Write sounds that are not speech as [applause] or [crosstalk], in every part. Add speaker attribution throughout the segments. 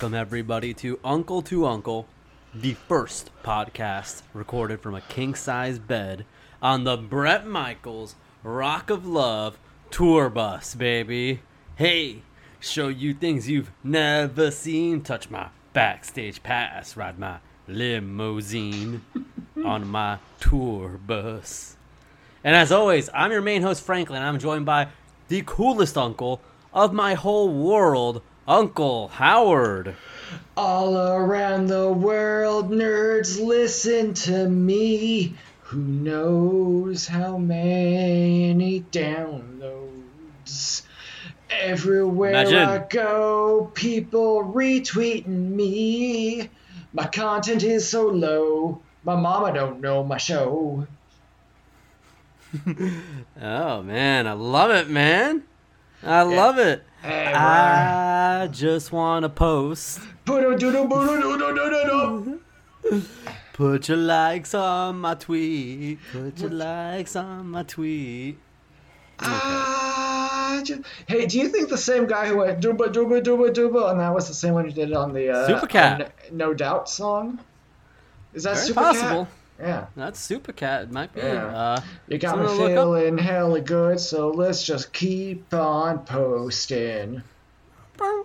Speaker 1: Welcome, everybody, to Uncle to Uncle, the first podcast recorded from a king size bed on the Bret Michaels Rock of Love tour bus, baby. Hey, show you things you've never seen. Touch my backstage pass, ride my limousine [laughs] on my tour bus. And as always, I'm your main host, Franklin. I'm joined by the coolest uncle of my whole world, Uncle Howard.
Speaker 2: All around the world, nerds listen to me. Who knows how many downloads? Everywhere I go, people retweeting me. My content is so low, my mama don't know my show. [laughs]
Speaker 1: Oh man, I love it, man. I love it.
Speaker 2: Hey,
Speaker 1: I just want to post. Put your likes on my tweet. Put your likes on my tweet.
Speaker 2: Ah, ju- hey, do you think the same guy who went dooba dooba dooba dooba and that was the same one who did it on the uh,
Speaker 1: Supercat.
Speaker 2: No Doubt song? Is that
Speaker 1: Very
Speaker 2: Supercat?
Speaker 1: possible.
Speaker 2: Yeah.
Speaker 1: That's Supercat. It might be.
Speaker 2: Yeah.
Speaker 1: Uh,
Speaker 2: You got me feeling hella good, so let's just keep on posting.
Speaker 1: Uh,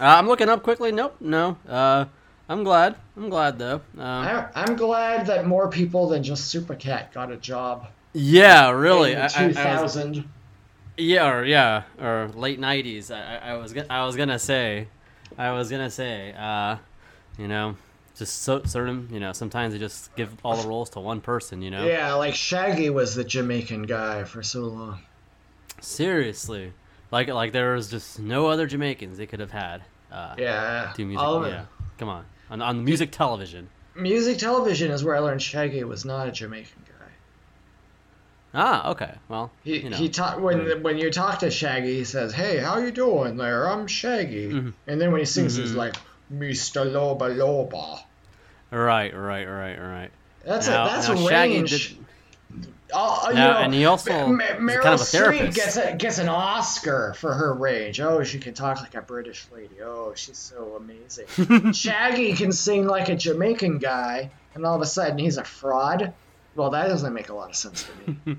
Speaker 1: I'm looking up quickly. Nope, no. Uh, I'm glad. I'm glad though. Um,
Speaker 2: I, I'm glad that more people than just Supercat got a job.
Speaker 1: yeah, really.
Speaker 2: in
Speaker 1: I, I- I was-
Speaker 2: 2000.
Speaker 1: Yeah, or yeah, or late '90s. I, I, I was I was gonna say, I was gonna say, uh, you know, just so, certain, you know, sometimes they just give all the roles to one person. You know,
Speaker 2: Yeah, like Shaggy was the Jamaican guy for so long.
Speaker 1: seriously, like like there was just no other Jamaicans they could have had. Uh,
Speaker 2: Yeah.
Speaker 1: do music.
Speaker 2: all
Speaker 1: yeah, come on, on on music television.
Speaker 2: Music television is where I learned Shaggy was not a Jamaican guy.
Speaker 1: Ah, okay. Well,
Speaker 2: He
Speaker 1: you know,
Speaker 2: he talk when when you talk to Shaggy, he says, "Hey, how you doing there? I'm Shaggy."
Speaker 1: Mhm.
Speaker 2: And then when he sings, he's
Speaker 1: Mhm.
Speaker 2: like, "Mr. Loba Loba."
Speaker 1: Right, right, right, right.
Speaker 2: That's
Speaker 1: Now-
Speaker 2: a that's
Speaker 1: now
Speaker 2: a range.
Speaker 1: did-
Speaker 2: you
Speaker 1: Now-
Speaker 2: know,
Speaker 1: and he also is
Speaker 2: Meryl
Speaker 1: kind of a
Speaker 2: Streep
Speaker 1: therapist.
Speaker 2: gets a, gets an Oscar for her range. Oh, she can talk like a British lady. Oh, she's so amazing. [laughs] Shaggy can sing like a Jamaican guy, and all of a sudden he's a fraud. Well, that doesn't make a lot of sense to me.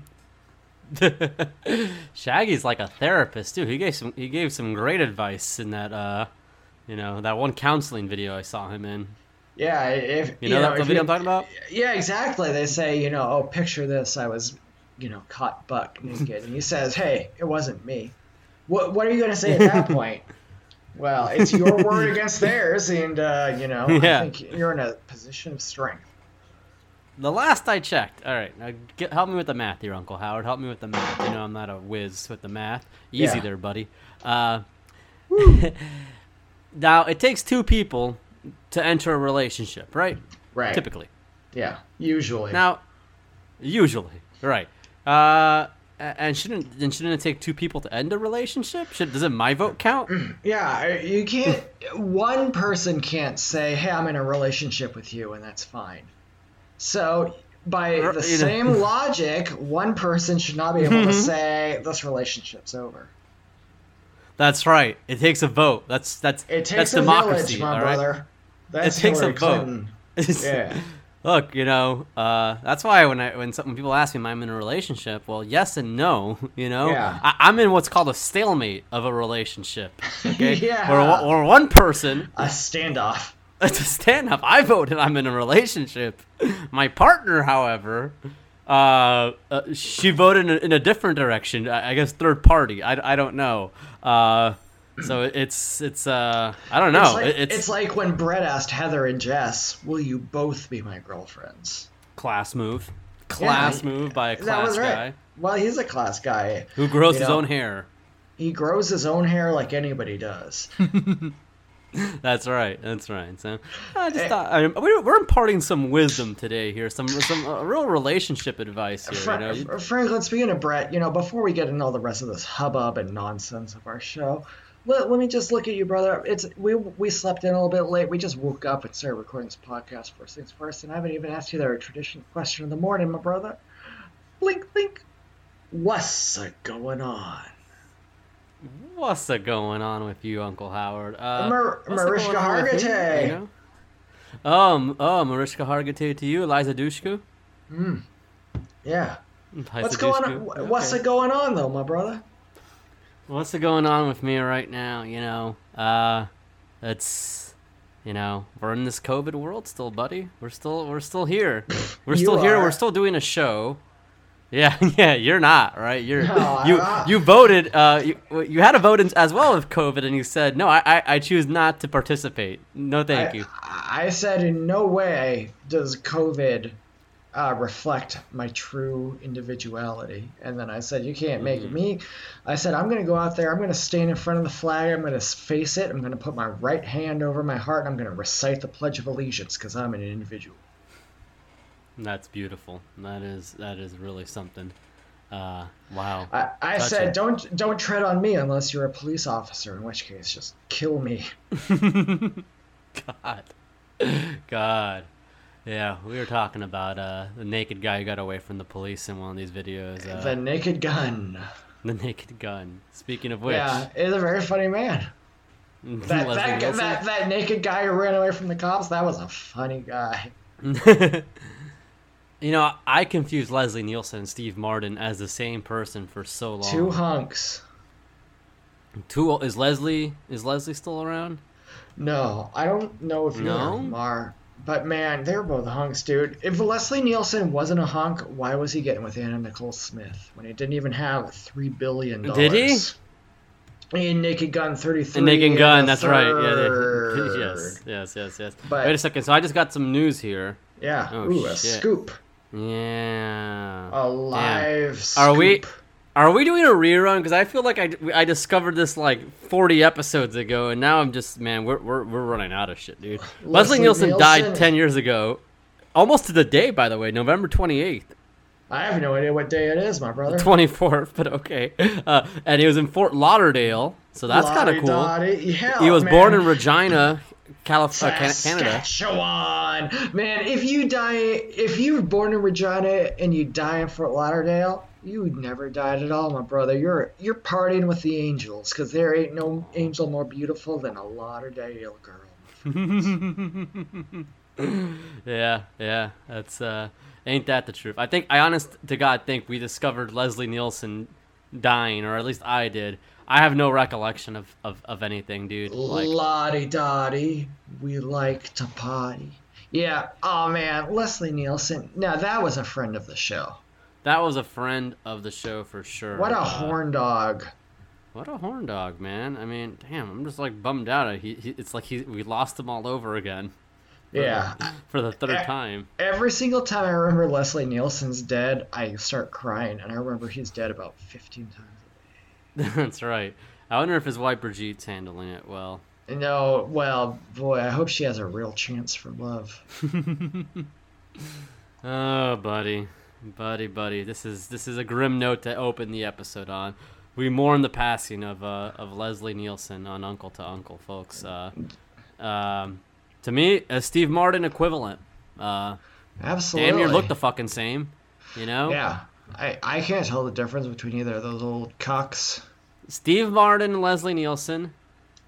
Speaker 2: [laughs]
Speaker 1: Shaggy's like a therapist too. He gave some he gave some great advice in that uh you know, that one counseling video I saw him in.
Speaker 2: Yeah, if
Speaker 1: You know, that the
Speaker 2: if
Speaker 1: video I'm talking about?
Speaker 2: Yeah, exactly. They say, you know, oh, picture this. I was, you know, caught buck naked, and he [laughs] says, "Hey, it wasn't me." What What are you going to say at that [laughs] point? Well, it's your word against theirs, and uh, you know,
Speaker 1: Yeah.
Speaker 2: I think you're in a position of strength.
Speaker 1: The last I checked. All right, now get, help me with the math here, Uncle Howard. Help me with the math. You know I'm not a whiz with the math. Easy
Speaker 2: Yeah.
Speaker 1: there, buddy. Uh, [laughs] now it takes two people to enter a relationship, right?
Speaker 2: Right.
Speaker 1: Typically.
Speaker 2: Yeah. Usually.
Speaker 1: Now, usually, right? Uh, and shouldn't and shouldn't it take two people to end a relationship? Should does it my vote count? [clears throat]
Speaker 2: Yeah, you can't. one person can't say, "Hey, I'm in a relationship with you," and that's fine. So, by the
Speaker 1: you know-
Speaker 2: same [laughs] logic, one person should not be able to say this relationship's over.
Speaker 1: That's right. It takes a vote. That's that's
Speaker 2: It
Speaker 1: that's
Speaker 2: takes a
Speaker 1: democracy,
Speaker 2: village, my
Speaker 1: all right?
Speaker 2: That's
Speaker 1: It takes a
Speaker 2: Hillary
Speaker 1: vote. [laughs]
Speaker 2: Yeah.
Speaker 1: Look, you know, uh, that's why when I when some when people ask me, "Am I in a relationship?" Well, yes and no. [laughs] You know,
Speaker 2: Yeah.
Speaker 1: I, I'm in what's called a stalemate of a relationship. [laughs] Okay,
Speaker 2: Yeah.
Speaker 1: Or, one- one person
Speaker 2: A standoff.
Speaker 1: it's a standoff. I voted I'm in a relationship. My partner, however, uh, uh, she voted in a, in a different direction. I, I guess third party. I, I don't know. Uh, so [clears throat] it's it's uh I don't know.
Speaker 2: It's like,
Speaker 1: it's,
Speaker 2: it's like when Bret asked Heather and Jes, "Will you both be my girlfriends?"
Speaker 1: class move, class
Speaker 2: Yeah,
Speaker 1: move by a class
Speaker 2: right.
Speaker 1: guy
Speaker 2: Well, he's a class guy.
Speaker 1: who grows his
Speaker 2: know,
Speaker 1: own hair.
Speaker 2: He grows his own hair like anybody does. [laughs]
Speaker 1: That's right. That's right. So I just
Speaker 2: Eh.
Speaker 1: thought I mean, we're, we're imparting some wisdom today here, some some uh, real relationship advice here.
Speaker 2: Fra-
Speaker 1: you know,
Speaker 2: Franklin, speaking of Bret, you know, before we get into all the rest of this hubbub and nonsense of our show, let, let me just look at you, brother. It's we we slept in a little bit late. We just woke up and started recording this podcast first things first, and I haven't even asked you the traditional question of the morning, my brother. Blink, blink. What's a going on?
Speaker 1: What's a going on with you, Uncle Howard? Uh,
Speaker 2: Mar- Mariska
Speaker 1: going on with me,
Speaker 2: Hargitay.
Speaker 1: you know? Um, oh, Mariska Hargitay to you, Eliza Dushku. Hmm.
Speaker 2: Yeah.
Speaker 1: Eliza
Speaker 2: What's going on? What's
Speaker 1: Okay.
Speaker 2: a going on though, my brother?
Speaker 1: What's going on with me right now? You know, uh, it's, you know, we're in this COVID world still, buddy. We're still, we're still here. [laughs] We're still here. We're still doing a show. Yeah, [laughs] yeah, you're not right. You're
Speaker 2: No,
Speaker 1: you you voted. Uh, you you had a vote in, as well with COVID, and you said no. I, I I choose not to participate. No, thank
Speaker 2: I,
Speaker 1: you.
Speaker 2: I said in no way does COVID uh, reflect my true individuality. And then I said, you can't make
Speaker 1: Mm-hmm.
Speaker 2: me. I said, I'm going to go out there. I'm going to stand in front of the flag. I'm going to face it. I'm going to put my right hand over my heart. And I'm going to recite the Pledge of Allegiance because I'm an individual.
Speaker 1: That's beautiful. That is that is really something. Uh, wow.
Speaker 2: I, I said, don't don't tread on me unless you're a police officer. In which case, just kill me. [laughs]
Speaker 1: God. God. Yeah, we were talking about uh, the naked guy who got away from the police in one of these videos. Uh,
Speaker 2: the Naked Gun.
Speaker 1: the naked gun. Speaking of which,
Speaker 2: Yeah, he's a very funny man. [laughs] That, that, that, that naked guy who ran away from the cops, that was a funny guy. [laughs]
Speaker 1: you know, I confused Leslie Nielsen and Steve Martin as the same person for so long.
Speaker 2: Two hunks.
Speaker 1: Two is Leslie is Leslie still around?
Speaker 2: No, I don't know if you
Speaker 1: No?
Speaker 2: are, but man, they're both hunks, dude. If Leslie Nielsen wasn't a hunk, why was he getting with Anna Nicole Smith when he didn't even have three billion dollars?
Speaker 1: Did he?
Speaker 2: In Naked Gun 33.
Speaker 1: And Naked
Speaker 2: and
Speaker 1: Gun, that's right. Yeah, yeah. [laughs] yes, yes, yes, yes.
Speaker 2: But-
Speaker 1: Wait a second. So I just got some news here.
Speaker 2: Yeah.
Speaker 1: Oh,
Speaker 2: Ooh, a scoop.
Speaker 1: Yeah.
Speaker 2: A live scoop.
Speaker 1: Are we- Are we doing a rerun? Because I feel like I, I discovered this like 40 episodes ago, and now I'm just man, we're we're, we're running out of shit, dude. [laughs] Leslie,
Speaker 2: Leslie
Speaker 1: Nielsen, died 10 years ago, almost to the day, by the way, November 28th,
Speaker 2: I have no idea what day it is, my brother.
Speaker 1: 24th, but okay. Uh, and he was in Fort Lauderdale, so that's kind of cool.
Speaker 2: Yeah,
Speaker 1: He was
Speaker 2: man.
Speaker 1: born in Regina, California, Canada.
Speaker 2: Saskatchewan. Man, if you die, if you're born in Regina and you die in Fort Lauderdale, you never died at all, my brother. You're you're partying with the angels, because there ain't no angel more beautiful than a Lauderdale girl. [laughs]
Speaker 1: Yeah, yeah, that's uh, ain't that the truth? I think I honest to God think we discovered Leslie Nielsen dying, or at least I did. I have no recollection of, of, of anything, dude. Like,
Speaker 2: Lottie Dottie, we like to party. Yeah, oh man, Leslie Nielsen. Now that was a friend of the show.
Speaker 1: That was a friend of the show for sure.
Speaker 2: What a
Speaker 1: Uh,
Speaker 2: horn dog.
Speaker 1: What a horn dog, man! I mean, damn, I'm just like bummed out. He, he it's like he we lost him all over again [laughs]
Speaker 2: Yeah. [laughs]
Speaker 1: for the third
Speaker 2: Eh.
Speaker 1: time.
Speaker 2: Every single time I remember Leslie Nielsen's dead, I start crying, and I remember he's dead about 15 times. A day. [laughs]
Speaker 1: That's right. I wonder if his wife Brigitte's handling it well.
Speaker 2: No, well, boy, I hope she has a real chance for love.
Speaker 1: Oh, buddy, buddy, buddy. This is this is a grim note to open the episode on. We mourn the passing of uh, of Leslie Nielsen on Uncle to Uncle, folks. Uh, um, to me, a Steve Martin equivalent. Uh,
Speaker 2: Absolutely.
Speaker 1: damn near look the fucking same. You know,
Speaker 2: Yeah, I, I can't tell the difference between either of those old cucks.
Speaker 1: Steve Martin and Leslie Nielsen,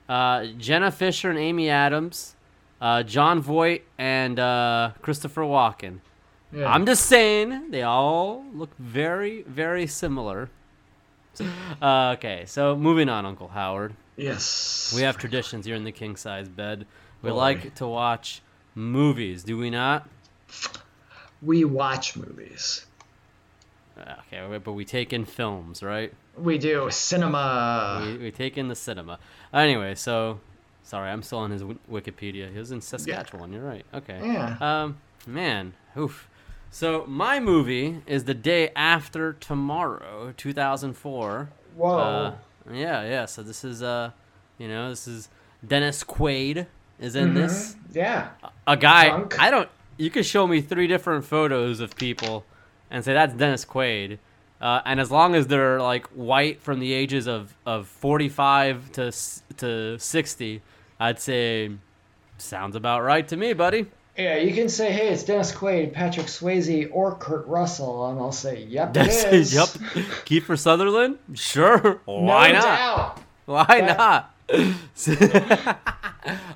Speaker 1: uh, Jenna Fischer and Amy Adams, uh, Jon Voight and uh, Christopher Walken.
Speaker 2: Yeah.
Speaker 1: I'm just saying they all look very, very similar. Uh, okay, so moving on, Uncle Howard.
Speaker 2: yes.
Speaker 1: We have traditions here in the king size bed. We
Speaker 2: Boy.
Speaker 1: like to watch movies, do we not?
Speaker 2: We watch movies.
Speaker 1: Uh, Okay, but we take in films, right?
Speaker 2: We do cinema.
Speaker 1: we, we take in the cinema. Anyway, so sorry, I'm still on his w- Wikipedia. He was in Saskatchewan. You're right. Okay.
Speaker 2: Yeah.
Speaker 1: Um, man, oof. So my movie is the day after tomorrow, 2004.
Speaker 2: Whoa.
Speaker 1: Uh, yeah, yeah. So this is uh, you know, this is Dennis Quaid is in this.
Speaker 2: yeah.
Speaker 1: A guy. I don't. You could show me three different photos of people, and say that's Dennis Quaid. Uh, Uh, and as long as they're like white from the ages of, of 45 to to 60, I'd say sounds about right to me, buddy.
Speaker 2: Yeah, you can say, hey, it's Dennis Quaid, Patrick Swayze, or Kurt Russell, and I'll say, yep, it
Speaker 1: That's
Speaker 2: is. [laughs]
Speaker 1: yep. Kiefer Sutherland? Sure.
Speaker 2: No
Speaker 1: Why not?
Speaker 2: doubt.
Speaker 1: Why
Speaker 2: That-
Speaker 1: not? [laughs]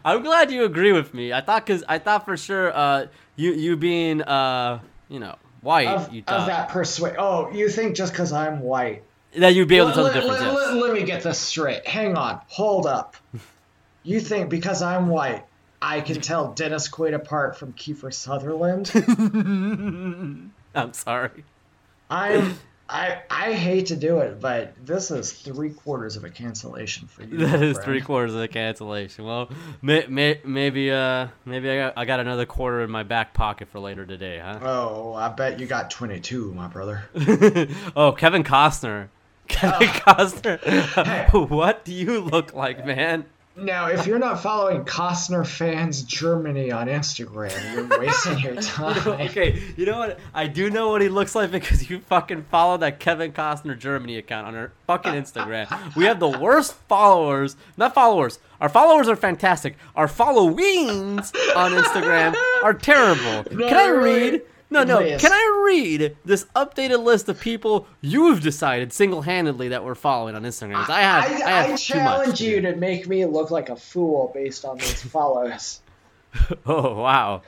Speaker 1: I'm glad you agree with me. I thought cuz I thought for sure uh you you being uh you know, white,
Speaker 2: Of,
Speaker 1: you
Speaker 2: of that persuade. Oh, you think just because I'm white?
Speaker 1: that you'd be able to tell the difference.
Speaker 2: let-
Speaker 1: yes.
Speaker 2: let- let me get this straight. Hang on. Hold up. You think because I'm white, I can tell Dennis Quaid apart from Kiefer Sutherland? [laughs]
Speaker 1: I'm sorry.
Speaker 2: I'm. I, I hate to do it, but this is three quarters of a cancellation for you.
Speaker 1: That is
Speaker 2: friend.
Speaker 1: three quarters of a cancellation. Well, may, may, maybe uh maybe I got, I got another quarter in my back pocket for later today, huh?
Speaker 2: Oh, I bet you got 22, my brother. [laughs]
Speaker 1: oh, Kevin Costner. Kevin Costner. [laughs] what do you look like, man?
Speaker 2: Now, if you're not following Costner Fans Germany on Instagram, you're wasting your [laughs] time.
Speaker 1: okay, you know what? I do know what he looks like because you fucking follow that Kevin Costner Germany account on our fucking Instagram. We have the worst followers, not followers. Our followers are fantastic. Our followings on Instagram are terrible. Can I read? No, no.
Speaker 2: Please.
Speaker 1: Can I read this updated list of people you've decided single-handedly that we're following on Instagram? I have, I,
Speaker 2: I,
Speaker 1: have
Speaker 2: I challenge you to make me look like a fool based on these [laughs] follows. [laughs]
Speaker 1: Oh wow!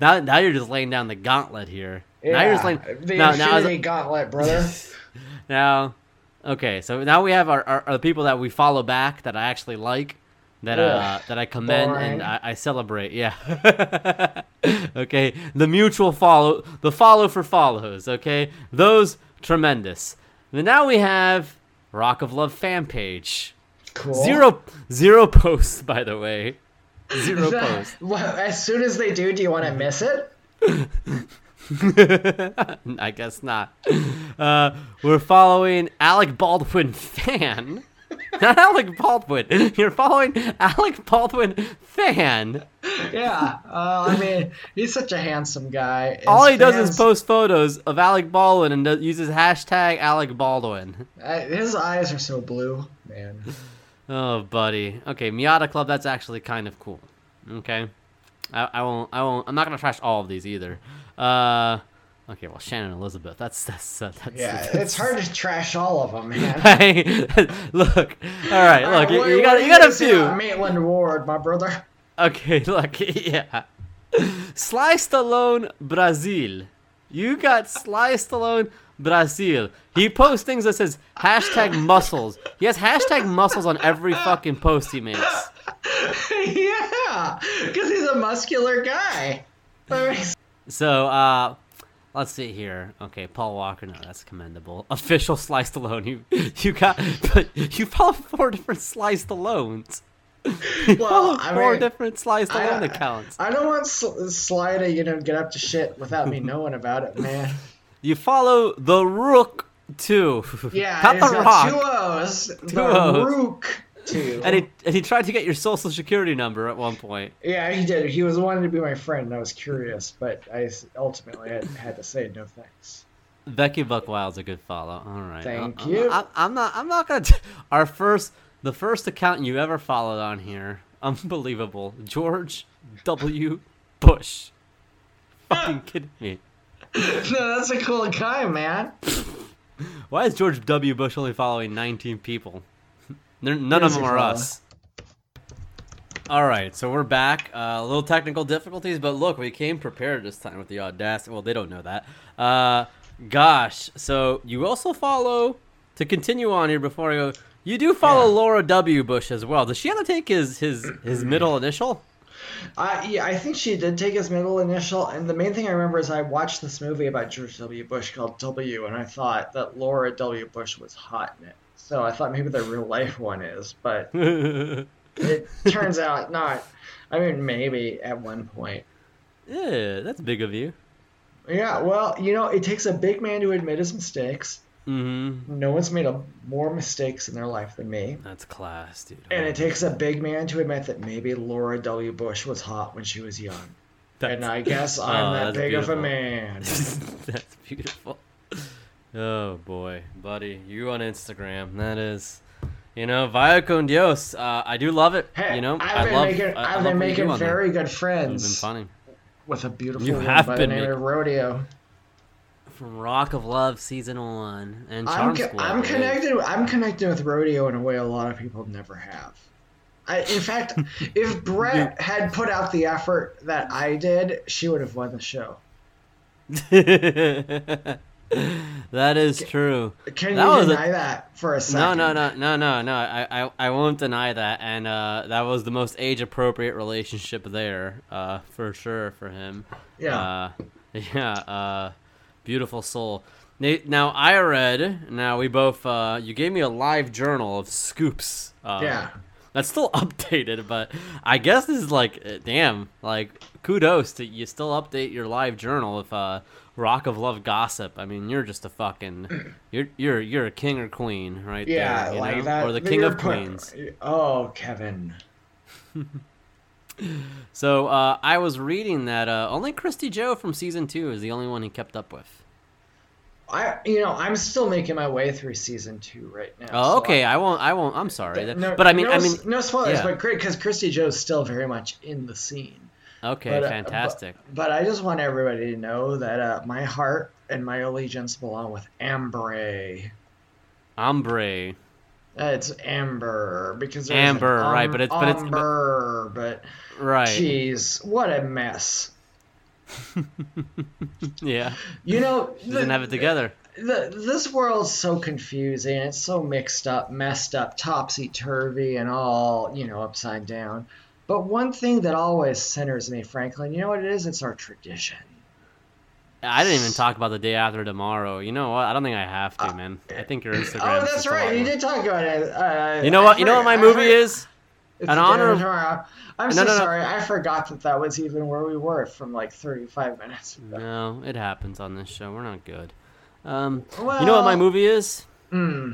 Speaker 1: Now, now you're just laying down the gauntlet here. now you're just laying.
Speaker 2: the
Speaker 1: now, now,
Speaker 2: Infinity Gauntlet, brother. [laughs]
Speaker 1: Now, okay, so now we have our, our, our people that we follow back that I actually like, that uh, that I commend
Speaker 2: boring.
Speaker 1: and I, I celebrate. Yeah. [laughs] okay, the mutual follow, the follow for follows. Okay, those tremendous. And now we have Rock of Love fan page.
Speaker 2: Cool.
Speaker 1: Zero zero posts, by the way. Zero [laughs] posts. [laughs]
Speaker 2: Well, as soon as they do, do you want to miss it?
Speaker 1: I guess not. Uh, we're following Alec Baldwin fan. Not [laughs] Alec Baldwin. [laughs] You're following Alec Baldwin fan.
Speaker 2: Yeah. Uh, I mean, he's such a handsome guy. His
Speaker 1: All he does is post photos of Alec Baldwin and does, uses hashtag Alec Baldwin.
Speaker 2: His eyes are so blue, man.
Speaker 1: Oh, buddy. Okay, Miata Club. That's actually kind of cool. Okay, I, I won't. I won't. I'm not gonna trash all of these either. Uh, okay. Well, Shannon Elizabeth. That's that's uh, that's.
Speaker 2: Yeah,
Speaker 1: that's, [laughs]
Speaker 2: it's hard to trash all of them, man. [laughs]
Speaker 1: Hey, [laughs] look. All right, look. You, you got you got a
Speaker 2: gonna say about
Speaker 1: few.
Speaker 2: Maitland Ward, my brother.
Speaker 1: Okay, look. Yeah. Sly Stallone Brazil. You got Sly Stallone Brazil. He posts things that says hashtag muscles. He has hashtag muscles on every fucking post he makes.
Speaker 2: yeah, because he's a muscular guy.
Speaker 1: So, uh, let's see here. Okay, Paul Walker. No, that's commendable. [laughs] Official Sly Stallone. You you got, [laughs] but you follow four different Stallones. You
Speaker 2: Well,
Speaker 1: follow
Speaker 2: I
Speaker 1: four
Speaker 2: mean,
Speaker 1: different Sly
Speaker 2: I-
Speaker 1: accounts.
Speaker 2: I don't want Sl- Sly to, you know, get up to shit without me [laughs] knowing about it, man.
Speaker 1: You follow the Rook too.
Speaker 2: Yeah,
Speaker 1: not the
Speaker 2: got two
Speaker 1: Rock.
Speaker 2: O's.
Speaker 1: Two
Speaker 2: the
Speaker 1: O's.
Speaker 2: Rook too.
Speaker 1: And he and he tried to get your social security number at one point.
Speaker 2: yeah, he did. He was wanting to be my friend. and I was curious, but I ultimately had, had to say no thanks.
Speaker 1: Becky Buckwild's a good follow. All right.
Speaker 2: Thank
Speaker 1: I'm-
Speaker 2: you.
Speaker 1: I'm, I'm not. I'm not gonna. T- our first, the first account you ever followed on here. Unbelievable. George W. Bush. [laughs] Fucking kidding me.
Speaker 2: no, that's a cool guy, man.
Speaker 1: Why is George W. Bush only following 19 people? They're, none of them are us. All right, so we're back. Uh, a little technical difficulties, but look, we came prepared this time with the audacity. Well, they don't know that. Uh, gosh, so you also follow to continue on here before I go. You do follow
Speaker 2: Yeah.
Speaker 1: Laura W. Bush as well. Does she have to take his his his [clears throat] middle initial?
Speaker 2: I yeah, I think she did take his middle initial, and the main thing I remember is I watched this movie about George W. Bush called W, and I thought that Laura W. Bush was hot in it. So I thought maybe the real life one is, but [laughs] it turns out not. I mean, maybe at one point.
Speaker 1: Yeah, that's big of you.
Speaker 2: Yeah, well, you know, it takes a big man to admit his mistakes.
Speaker 1: Mm-hmm.
Speaker 2: No one's made a, more mistakes in their life than me.
Speaker 1: That's class, dude.
Speaker 2: And it takes a big man to admit that maybe Laura W. Bush was hot when she was young.
Speaker 1: That's-
Speaker 2: And I guess I'm [laughs]
Speaker 1: Oh,
Speaker 2: that big of a man. [laughs]
Speaker 1: That's beautiful. Oh boy, buddy, you on Instagram? That is, you know, via con Dios. Uh, I do love it.
Speaker 2: Hey,
Speaker 1: you know,
Speaker 2: I've been
Speaker 1: love.
Speaker 2: making,
Speaker 1: I,
Speaker 2: I've
Speaker 1: love
Speaker 2: been
Speaker 1: what you do
Speaker 2: making very good
Speaker 1: It's been
Speaker 2: friends
Speaker 1: funny.
Speaker 2: with a beautiful
Speaker 1: You
Speaker 2: woman
Speaker 1: have
Speaker 2: by
Speaker 1: been
Speaker 2: the name of Rodeo.
Speaker 1: From Rock of Love season one and Charm
Speaker 2: I'm, co-
Speaker 1: School. I
Speaker 2: I'm connected. I'm connected with Rodeo in a way a lot of people never have. I, in fact, [laughs] if Bret had put out the effort that I did, she would have won the show. [laughs] [laughs]
Speaker 1: that is true.
Speaker 2: Can
Speaker 1: That
Speaker 2: you
Speaker 1: was a-
Speaker 2: deny that for a second?
Speaker 1: no, no, no, no, no. no. I, I, I won't deny that, and uh, that was the most age-appropriate relationship there, uh, for sure for him.
Speaker 2: Yeah.
Speaker 1: Uh, [laughs] yeah. Uh, beautiful soul. Now I read. Now we both. Uh, you gave me a live journal of scoops. Uh,
Speaker 2: Yeah.
Speaker 1: That's still [laughs] updated, but I guess this is like, uh, damn, like kudos to you. Still update your live journal with uh, Rock of Love gossip. I mean, you're just a fucking, [clears throat] you're you're you're a king or queen right
Speaker 2: Yeah,
Speaker 1: there,
Speaker 2: like
Speaker 1: know?
Speaker 2: that.
Speaker 1: or the king of queens.
Speaker 2: Oh, Kevin. [laughs]
Speaker 1: So uh, I was reading that uh, only Kristy Joe from season two is the only one he kept up with.
Speaker 2: I, you know, I'm still making my way through season two right now.
Speaker 1: Oh,
Speaker 2: so
Speaker 1: okay. I won't. I won't. I'm sorry. That-
Speaker 2: No,
Speaker 1: but I mean,
Speaker 2: no,
Speaker 1: I mean,
Speaker 2: no spoilers,
Speaker 1: yeah.
Speaker 2: but great because Kristy Joe's still very much in the scene.
Speaker 1: okay,
Speaker 2: but, uh,
Speaker 1: fantastic.
Speaker 2: But, but I just want everybody to know that uh, my heart and my allegiance belong with Ambre.
Speaker 1: Ambre.
Speaker 2: Uh, It's Amber because
Speaker 1: Amber,
Speaker 2: an
Speaker 1: right, but it's- but it's- but-
Speaker 2: Amber, but
Speaker 1: Right.
Speaker 2: jeez, what a mess. [laughs]
Speaker 1: Yeah.
Speaker 2: You know,
Speaker 1: didn't
Speaker 2: the-
Speaker 1: have it together.
Speaker 2: the, this world's so confusing. It's so mixed up, messed up, topsy turvy, and all you know, upside down. But one thing that always centers me, Franklin, you know what it is? It's our tradition.
Speaker 1: I didn't even talk about the day after tomorrow. You know what? I don't think I have to, man. I think your Instagram.
Speaker 2: oh, that's
Speaker 1: just a lot
Speaker 2: right. You did talk about it. Uh,
Speaker 1: You know
Speaker 2: I
Speaker 1: what? You know what my
Speaker 2: I
Speaker 1: movie
Speaker 2: forgot-
Speaker 1: is?
Speaker 2: It's
Speaker 1: An honor of-
Speaker 2: I'm so
Speaker 1: no, no.
Speaker 2: sorry. I forgot that that was even where we were from like 35 minutes ago.
Speaker 1: No, it happens on this show. We're not good. Um, you know what my movie is?
Speaker 2: Hmm.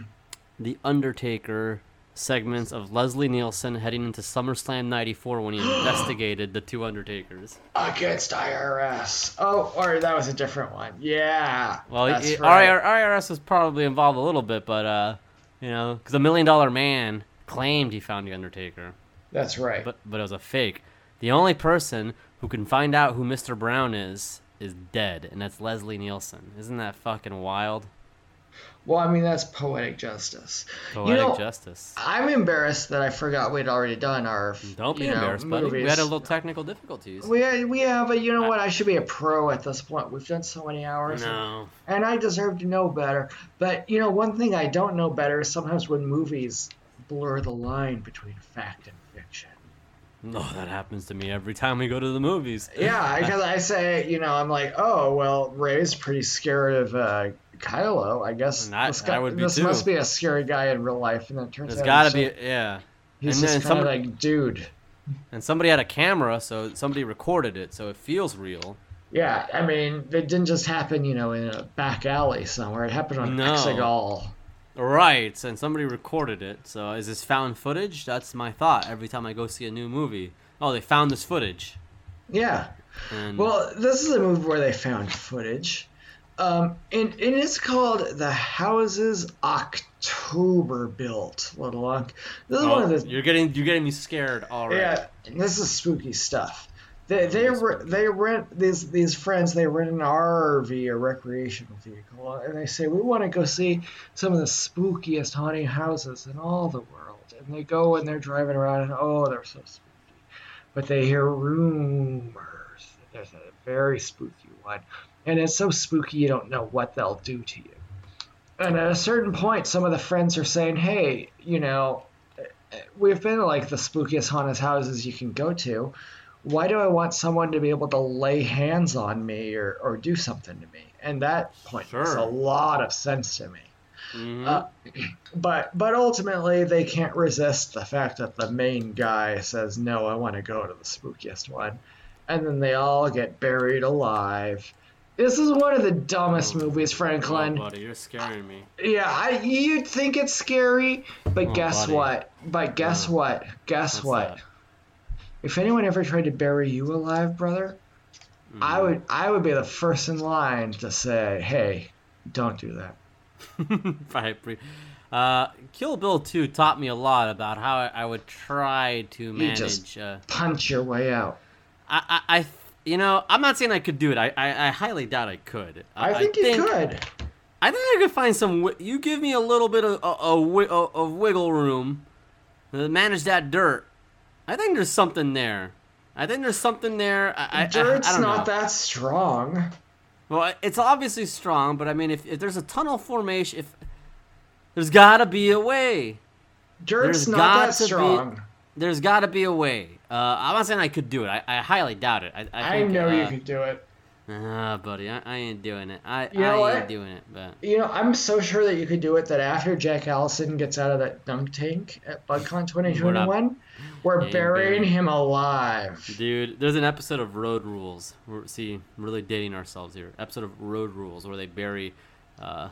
Speaker 1: The Undertaker segments of Leslie Nielsen heading into SummerSlam '94 when he [gasps] investigated the two Undertakers.
Speaker 2: Against IRS. Oh, or that was a different one. Yeah.
Speaker 1: Well, it,
Speaker 2: right.
Speaker 1: IRS was probably involved a little bit, but uh, you know, because a Million Dollar Man claimed he found the Undertaker.
Speaker 2: That's right.
Speaker 1: but but it was a fake. The only person who can find out who Mr. Brown is is dead, and that's Leslie Nielsen. Isn't that fucking wild?
Speaker 2: well, I mean, that's poetic justice.
Speaker 1: Poetic
Speaker 2: know,
Speaker 1: justice.
Speaker 2: I'm embarrassed that I forgot we'd already done our.
Speaker 1: Don't be
Speaker 2: you know,
Speaker 1: embarrassed, buddy. We had a little technical difficulties.
Speaker 2: We, we have, but you know what? I should be a pro at this point. We've done so many hours.
Speaker 1: no.
Speaker 2: and I deserve to know better. But you know, one thing I don't know better is sometimes when movies blur the line between fact and. [laughs]
Speaker 1: No, that happens to me every time we go to the movies. [laughs]
Speaker 2: Yeah, because I say, you know, I'm like, oh well, Ray's pretty scared of uh, Kylo. I guess
Speaker 1: And I-
Speaker 2: this, guy,
Speaker 1: I would be
Speaker 2: this
Speaker 1: too.
Speaker 2: must be a scary guy in real life, and then it turns
Speaker 1: There's
Speaker 2: out
Speaker 1: got to
Speaker 2: he's
Speaker 1: be, yeah.
Speaker 2: He's
Speaker 1: and
Speaker 2: just
Speaker 1: then somebody-
Speaker 2: like, dude.
Speaker 1: And somebody had a camera, so somebody recorded it, so it feels real.
Speaker 2: Yeah, I mean, it didn't just happen, you know, in a back alley somewhere. It happened on
Speaker 1: No.
Speaker 2: Exegol.
Speaker 1: Right, and somebody recorded it. So is this found footage? That's my thought every time I go see a new movie. Oh, they found this footage.
Speaker 2: Yeah.
Speaker 1: And
Speaker 2: Well, this is a movie where they found footage. Um, and, and it's called The Houses October Built, little Unc. This is one of
Speaker 1: Oh,
Speaker 2: the
Speaker 1: you're getting you're getting me scared already.
Speaker 2: Yeah, this is spooky stuff. They they re- they rent these these friends. They rent an RV, a recreational vehicle, uh, and they say we want to go see some of the spookiest haunted houses in all the world. And they go and they're driving around, and oh, they're so spooky. But they hear rumors. There's a very spooky one, and it's so spooky you don't know what they'll do to you. And at a certain point, some of the friends are saying, "Hey, you know, eh, eh, we've been to like the spookiest haunted houses you can go to. Why do I want someone to be able to lay hands on me or, or do something to me? And that point makes a lot of sense to me.
Speaker 1: Mhm.
Speaker 2: Uh, [clears throat] but but ultimately they can't resist the fact that the main guy says no, I want to go to the spookiest one, and then they all get buried alive. This is one of the dumbest movies,
Speaker 1: oh,
Speaker 2: Franklin.
Speaker 1: buddy, you're scaring me.
Speaker 2: Yeah, I, you'd think it's scary, but
Speaker 1: Oh,
Speaker 2: guess
Speaker 1: buddy.
Speaker 2: what? But guess
Speaker 1: Uh,
Speaker 2: what? Guess
Speaker 1: what's
Speaker 2: what?
Speaker 1: that?
Speaker 2: If anyone ever tried to bury you alive, brother,
Speaker 1: Mm-hmm.
Speaker 2: I would I would be the first in line to say, "Hey, don't do that." [laughs]
Speaker 1: I pre- uh, Kill Bill 2 taught me a lot about how I, I would try to manage.
Speaker 2: just-
Speaker 1: uh,
Speaker 2: Punch your way out.
Speaker 1: I, I, I, you know, I'm not saying I could do it. I, I, I highly doubt I could.
Speaker 2: I think you could.
Speaker 1: I think I could find some. You give me a little bit of a, a, wi- a, of wiggle room, manage that dirt. I think there's something there. I think there's something there. I, I- I,
Speaker 2: Dirt's
Speaker 1: I don't
Speaker 2: not
Speaker 1: know.
Speaker 2: that strong.
Speaker 1: Well, it's obviously strong, but I mean, if, if there's a tunnel formation, if there's got to be a way.
Speaker 2: Dirt's
Speaker 1: There's
Speaker 2: not that
Speaker 1: to be-
Speaker 2: strong.
Speaker 1: There's got to be a way. Uh, I'm not saying I could do it. I, I highly doubt it. I, I,
Speaker 2: I,
Speaker 1: think,
Speaker 2: know you
Speaker 1: uh,
Speaker 2: could do it.
Speaker 1: Ah, buddy, I, I ain't doing it. I,
Speaker 2: You know
Speaker 1: I ain't
Speaker 2: what?
Speaker 1: doing it. But
Speaker 2: You know, I'm so sure that you could do it that after Jack Allison gets out of that dunk tank at BugCon [laughs] 2021, we're
Speaker 1: Yeah,
Speaker 2: burying him alive.
Speaker 1: dude, there's an episode of Road Rules. We're see really dating ourselves here. Episode of Road Rules where they bury, uh,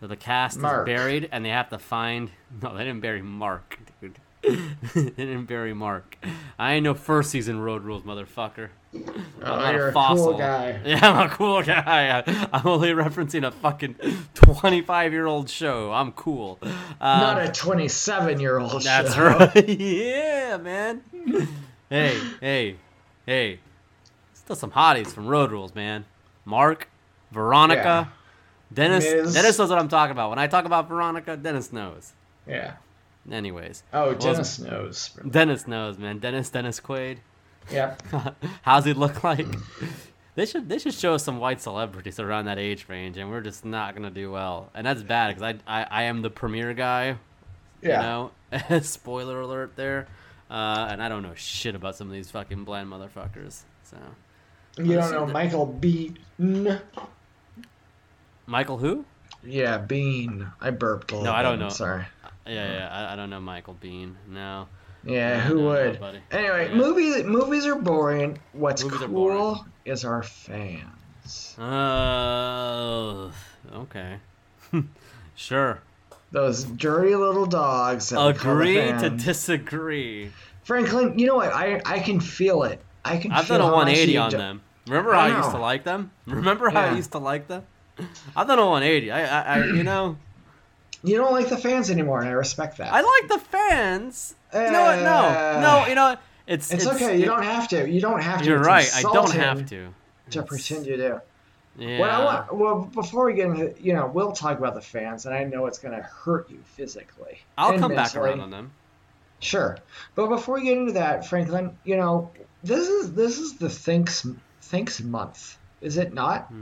Speaker 1: the cast
Speaker 2: Mark.
Speaker 1: is buried and they have to find. [laughs] No, they didn't bury Mark, dude. [laughs] they didn't bury Mark. I ain't no first season Road Rules, motherfucker.
Speaker 2: Oh,
Speaker 1: I'm not a
Speaker 2: a
Speaker 1: fossil.
Speaker 2: cool guy. [laughs]
Speaker 1: Yeah, I'm a cool guy. I'm only referencing a fucking 25 year old show. I'm cool. Um,
Speaker 2: Not a 27 year old.
Speaker 1: That's
Speaker 2: show.
Speaker 1: right. [laughs] yeah, man. hey, hey, hey. Still some hotties from Road Rules, man. Mark, Veronica, Dennis.
Speaker 2: Miz.
Speaker 1: Dennis knows what I'm talking about. When I talk about Veronica, Dennis knows.
Speaker 2: Yeah.
Speaker 1: Anyways,
Speaker 2: Oh,
Speaker 1: Well,
Speaker 2: Dennis knows.
Speaker 1: Dennis knows, man. Dennis, Dennis Quaid.
Speaker 2: Yeah. [laughs]
Speaker 1: How's he look like? [laughs] They should they should show us some white celebrities around that age range, and we're just not gonna do well. And that's bad because I, I I am the premier guy,
Speaker 2: Yeah.
Speaker 1: you know. [laughs] Spoiler alert there. Uh, and I don't know shit about some of these fucking bland motherfuckers. So
Speaker 2: You don't know
Speaker 1: the-
Speaker 2: Michael Biehn?
Speaker 1: Michael who?
Speaker 2: Yeah, Biehn. I burped a little No,
Speaker 1: I don't
Speaker 2: bit,
Speaker 1: know.
Speaker 2: Sorry.
Speaker 1: Yeah, yeah. I, I don't know Michael Biehn. No.
Speaker 2: Yeah, who would?
Speaker 1: nobody.
Speaker 2: Anyway,
Speaker 1: Yeah.
Speaker 2: movies movies are boring. What's
Speaker 1: Movies
Speaker 2: cool
Speaker 1: boring.
Speaker 2: is our fans.
Speaker 1: Uh, okay. [laughs] sure.
Speaker 2: Those dirty little dogs. That we call the
Speaker 1: Agree to disagree.
Speaker 2: Franklin, you know what? I I can feel it. I can.
Speaker 1: I've done a 180 on
Speaker 2: do-
Speaker 1: them. Remember how I used to like them? [laughs] Remember how I used to like them? I've done a 180. I, I, I you know,
Speaker 2: You don't like the fans anymore, and I respect that.
Speaker 1: I like the fans. You know what? No,
Speaker 2: Uh,
Speaker 1: no. You know what? It's
Speaker 2: It's, okay. You don't have to. You don't have to.
Speaker 1: You're
Speaker 2: It's
Speaker 1: right. I don't have to.
Speaker 2: to pretend you do.
Speaker 1: Yeah.
Speaker 2: I want, well, before we get into, you know, we'll talk about the fans, and I know it's going to hurt you physically.
Speaker 1: I'll come back around on them.
Speaker 2: Sure, but before we get into that, Franklin, you know, this is this is the thanks thanks month, is it not?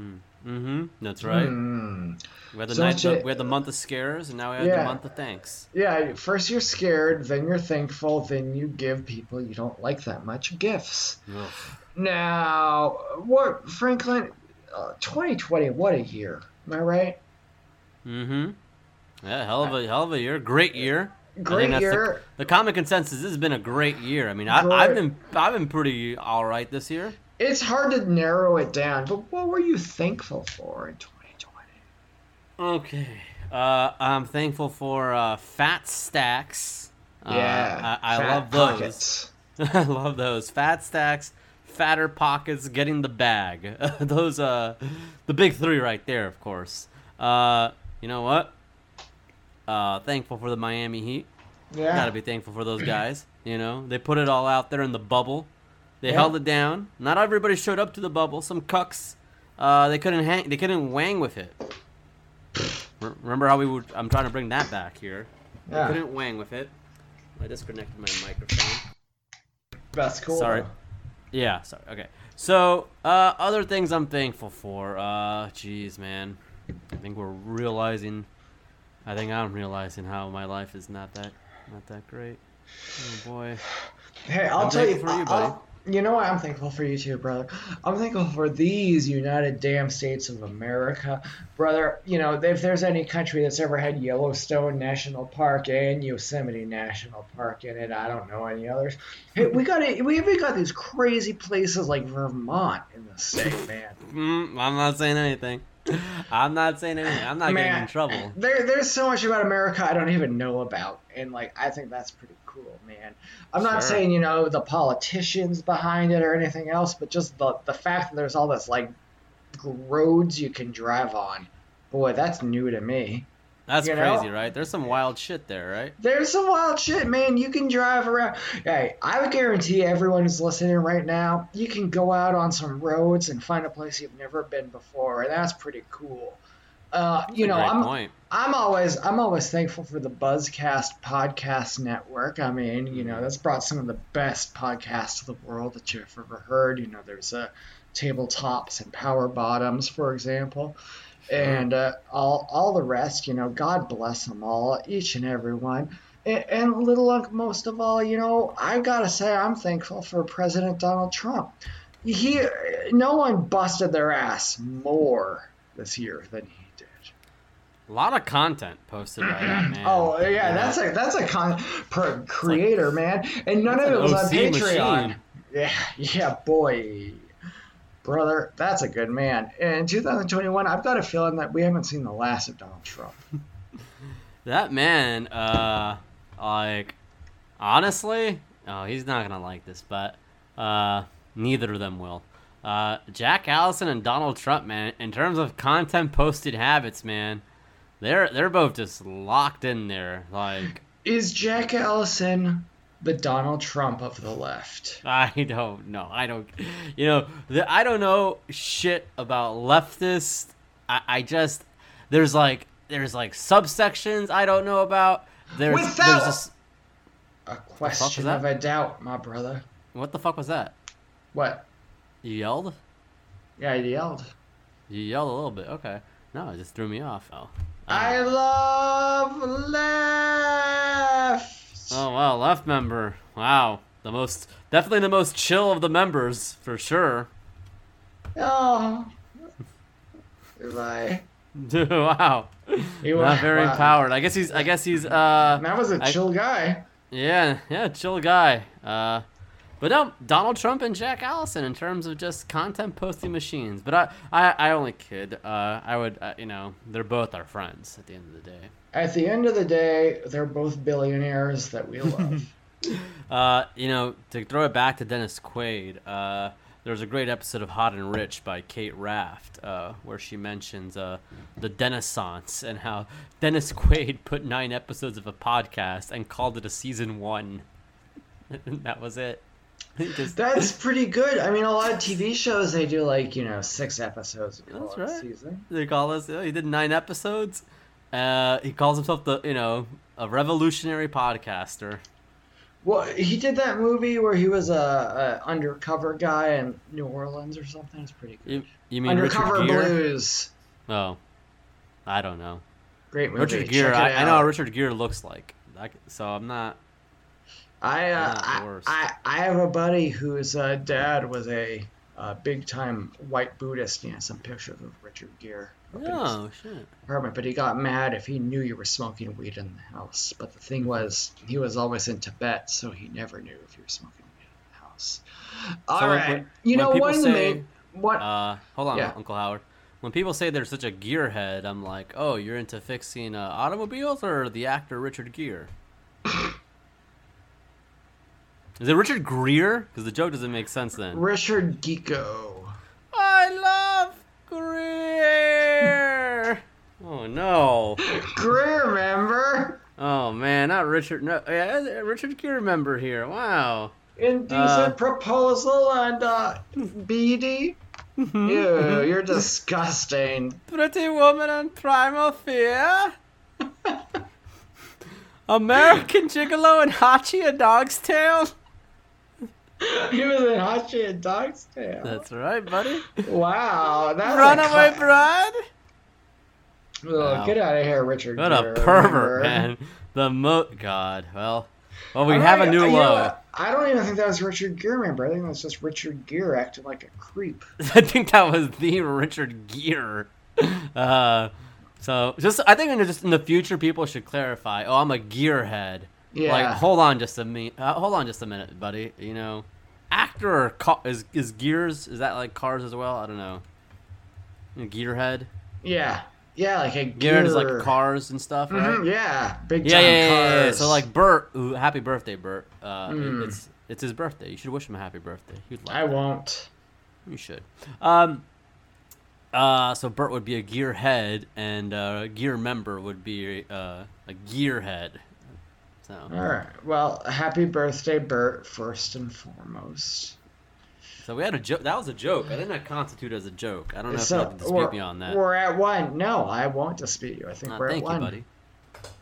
Speaker 1: Mm-hmm. That's right.
Speaker 2: Hmm.
Speaker 1: We had the night, we had the month of scares, and now we have the month of thanks.
Speaker 2: Yeah, first you're scared, then you're thankful, then you give people you don't like that much gifts.
Speaker 1: Ugh.
Speaker 2: Now, what, Franklin? Uh, 2020, what a year! Am I right?
Speaker 1: Mm-hmm. Yeah, hell of a hell of a year. Great year.
Speaker 2: Great
Speaker 1: that's the-
Speaker 2: year.
Speaker 1: The, comic consensus This has been a great year. I mean, I, I've been I've been pretty all right this year.
Speaker 2: It's hard to narrow it down, but what were you thankful for in 2020?
Speaker 1: Okay. Uh, I'm thankful for uh, fat stacks. Uh,
Speaker 2: Yeah,
Speaker 1: I, I
Speaker 2: fat
Speaker 1: love those. [laughs] I love those fat stacks, fatter pockets, getting the bag. [laughs] those uh, the big three right there, of course. Uh, you know what? Uh, thankful for the Miami Heat.
Speaker 2: Yeah.
Speaker 1: Gotta be thankful for those guys. You know, they put it all out there in the bubble. They
Speaker 2: Yeah.
Speaker 1: held it down. Not everybody showed up to the bubble. Some cucks, uh, they couldn't hang. They couldn't wang with it. Remember how we would? I'm trying to bring that back here. They
Speaker 2: Yeah.
Speaker 1: couldn't wang with it. I disconnected my microphone.
Speaker 2: That's cool.
Speaker 1: Sorry. Yeah, sorry. Okay. So, uh, other things I'm thankful for. Uh, jeez, man. I think we're realizing. I think I'm realizing how my life is not that, not that great. Oh boy.
Speaker 2: Hey, I'll
Speaker 1: I'm
Speaker 2: tell you.
Speaker 1: for you,
Speaker 2: I'll-
Speaker 1: buddy.
Speaker 2: You know what? I'm thankful for you too, brother. I'm thankful for these United damn states of America, brother. You know, if there's any country that's ever had Yellowstone National Park and Yosemite National Park in it, I don't know any others. Hey, we got it. We even got these crazy places like Vermont in the state, [laughs] man.
Speaker 1: Mm, I'm not saying anything. [laughs] I'm not saying anything. I'm not getting in trouble.
Speaker 2: There, there's so much about America I don't even know about, and like I think that's pretty cool, man. I'm not
Speaker 1: Sure.
Speaker 2: saying you know the politicians behind it or anything else, but just the the fact that there's all this like roads you can drive on. Boy, that's new to me.
Speaker 1: That's
Speaker 2: You know?
Speaker 1: crazy, right? There's some wild shit there, right?
Speaker 2: There's some wild shit, man. You can drive around. Hey, I would guarantee everyone who's listening right now, you can go out on some roads and find a place you've never been before, and that's pretty cool. Uh, you know, I'm
Speaker 1: point.
Speaker 2: I'm always I'm always thankful for the Buzzcast podcast network. I mean, you know, that's brought some of the best podcasts to the world that you've ever heard. You know, there's a uh, tabletops and power bottoms, for example, and uh, all all the rest. You know, God bless them all, each and every one. And, and little Unc, most of all, you know, I've gotta say, I'm thankful for President Donald Trump. He, no one busted their ass more this year than he.
Speaker 1: A lot of content posted by that man.
Speaker 2: Oh yeah,
Speaker 1: Yeah.
Speaker 2: that's a that's a con per creator, man, and none of it was on Patreon.
Speaker 1: machine.
Speaker 2: Yeah, yeah, boy, brother, that's a good man. In 2021, I've got a feeling that we haven't seen the last of Donald Trump. [laughs]
Speaker 1: That man, uh, like, honestly, oh, he's not gonna like this, but uh, neither of them will. Uh, Jack Allison and Donald Trump, man, in terms of content posted habits, man, they're they're both just locked in there. Like,
Speaker 2: Is Jack Allison the Donald Trump of the left? [laughs]
Speaker 1: I don't know. I don't, you know, the, I don't know shit about leftists. I, I just there's like there's like subsections I don't know about. There's
Speaker 2: Without-
Speaker 1: there's this.
Speaker 2: A question of a doubt, my brother.
Speaker 1: What the fuck was that?
Speaker 2: What?
Speaker 1: You yelled?
Speaker 2: Yeah, I yelled.
Speaker 1: You yelled a little bit. Okay. No, it just threw me off. Oh.
Speaker 2: I love left.
Speaker 1: Oh wow, left member. Wow, the most definitely the most chill of the members for sure.
Speaker 2: Oh. Goodbye. [laughs]
Speaker 1: wow,
Speaker 2: He
Speaker 1: not very
Speaker 2: wow.
Speaker 1: empowered. I guess he's. I guess he's. Uh,
Speaker 2: That was a chill guy.
Speaker 1: yeah, yeah, chill guy. Uh, but no, Donald Trump and Jack Allison in terms of just content posting machines. But I, I, I only kid. Uh, I would, uh, you know, they're both our friends at the end of the day.
Speaker 2: At the end of the day, they're both billionaires that we love. [laughs]
Speaker 1: Uh, you know, to throw it back to Dennis Quaid, uh, there was a great episode of Hot and Rich by Kate Raft, uh, where she mentions uh, the Denaissance and how Dennis Quaid put nine episodes of a podcast and called it a season one. [laughs] that was it.
Speaker 2: That's pretty good. I mean, a lot of TV shows they do like you know six episodes
Speaker 1: That's right.
Speaker 2: season.
Speaker 1: they call us. oh, He did nine episodes. Uh, he calls himself the you know a revolutionary podcaster.
Speaker 2: Well, he did that movie where he was a, a undercover guy in New Orleans or something. It's pretty good.
Speaker 1: You, you mean
Speaker 2: Undercover? Blues.
Speaker 1: Oh, I don't know.
Speaker 2: Great movie.
Speaker 1: Richard Gere. I, I know how. Richard Gere looks like. So I'm not.
Speaker 2: I, uh, I. I I have a buddy whose uh, dad was a uh, big time white Buddhist. He has some pictures of Richard Gere up in his
Speaker 1: Oh shit.
Speaker 2: apartment, but he got mad if he knew you were smoking weed in the house. But the thing was, he was always in Tibet, so he never knew if you were smoking weed in the house. All
Speaker 1: So
Speaker 2: right,
Speaker 1: when-
Speaker 2: you know one
Speaker 1: say,
Speaker 2: main what
Speaker 1: Uh, hold on,
Speaker 2: Yeah.
Speaker 1: Uncle Howard. When people say they're such a gearhead, I'm like, oh, you're into fixing uh, automobiles or the actor Richard Gere? Is it Richard Greer? Because the joke doesn't make sense then.
Speaker 2: Richard Geeko.
Speaker 1: I love Greer. [laughs] oh no.
Speaker 2: Greer member.
Speaker 1: Oh man, not Richard. No, yeah, Richard Gere member here. Wow.
Speaker 2: Indecent
Speaker 1: Uh.
Speaker 2: proposal and uh, beady. Ew, you're disgusting. [laughs]
Speaker 1: Pretty Woman and Primal Fear. [laughs] American Gigolo and Hachi a Dog's Tale. [laughs]
Speaker 2: He was in Hachi and Dog's Tail.
Speaker 1: That's right, buddy.
Speaker 2: Wow, that's
Speaker 1: Runaway
Speaker 2: cla-
Speaker 1: Bride.
Speaker 2: Ugh,
Speaker 1: Wow.
Speaker 2: Get out of here, Richard.
Speaker 1: What a pervert,
Speaker 2: member.
Speaker 1: man. The mo. God. Well, well, we have a new low.
Speaker 2: I don't even think that was Richard Gere, member. I think that's just Richard Gere acting like a creep. [laughs]
Speaker 1: I think that was the Richard Gere. [laughs] Uh, so just I think in just in the future people should clarify. Oh, I'm a gearhead.
Speaker 2: Yeah.
Speaker 1: Like, hold on just a minute. Uh, hold on just a minute, buddy. You know, actor is is gears? Is that like cars as well? I don't know. You know, Gearhead.
Speaker 2: Yeah. Yeah, like a
Speaker 1: Gearhead
Speaker 2: gear.
Speaker 1: is like cars and stuff, right?
Speaker 2: Mhm, yeah, big
Speaker 1: Yeah, yeah, yeah, yeah. So like Bert, ooh, happy birthday, Bert. Uh, it-
Speaker 2: Mm.
Speaker 1: it's it's his birthday. You should wish him a happy birthday. He'd like
Speaker 2: I
Speaker 1: that.
Speaker 2: won't.
Speaker 1: You should. Um, Uh, so Bert would be a gearhead, and uh, gear member would be uh, a gearhead. So
Speaker 2: All right. Well, happy birthday, Bert, first and foremost.
Speaker 1: So we had a joke. That was a joke. I think that constitute as a joke. I don't know if
Speaker 2: so
Speaker 1: you can dispute
Speaker 2: we're,
Speaker 1: me on that.
Speaker 2: we're at one. No, I won't dispute you. I think
Speaker 1: Uh,
Speaker 2: we're
Speaker 1: thank
Speaker 2: at
Speaker 1: you,
Speaker 2: one.
Speaker 1: buddy.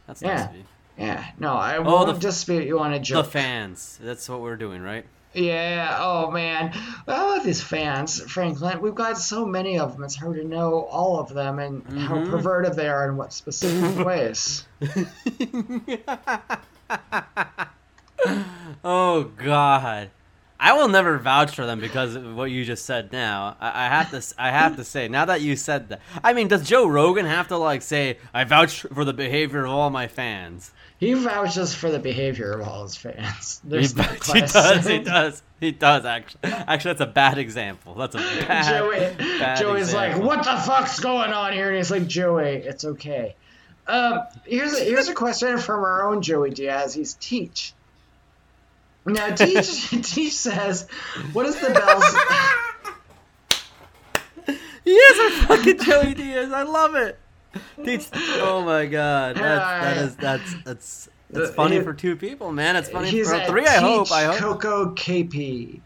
Speaker 1: That's
Speaker 2: Yeah.
Speaker 1: nice of you.
Speaker 2: Yeah. No, I
Speaker 1: Oh,
Speaker 2: won't
Speaker 1: the
Speaker 2: dispute you on a joke.
Speaker 1: The fans. That's what we're doing, right?
Speaker 2: Yeah, oh man. Well, these fans, Franklin, we've got so many of them, it's hard to know all of them and how
Speaker 1: Mhm.
Speaker 2: perverted they are in what specific [laughs] ways. [laughs] [laughs]
Speaker 1: oh God, I will never vouch for them because of what you just said. Now I, I have to. I have to say now that you said that. I mean, does Joe Rogan have to like say I vouch for the behavior of all my fans?
Speaker 2: He vouches for the behavior of all his fans.
Speaker 1: He,
Speaker 2: no [laughs]
Speaker 1: he does. He does. He does. Actually, actually, that's a bad example. That's a [laughs] bad.
Speaker 2: Joey,
Speaker 1: bad
Speaker 2: Joey's like, "What the fuck's going on here?" And he's like, "Joey, it's okay." Um, here's a, here's a question from our own Joey Diaz. He's Teach. Now, Teach [laughs] Teach says, "What is the bells?"
Speaker 1: He is a fucking Joey Diaz. I love it. Teach. Oh my god. That's, that is that's that's that's funny for two people, man. It's funny
Speaker 2: He's
Speaker 1: for three. I hope. I hope.
Speaker 2: Coco KP.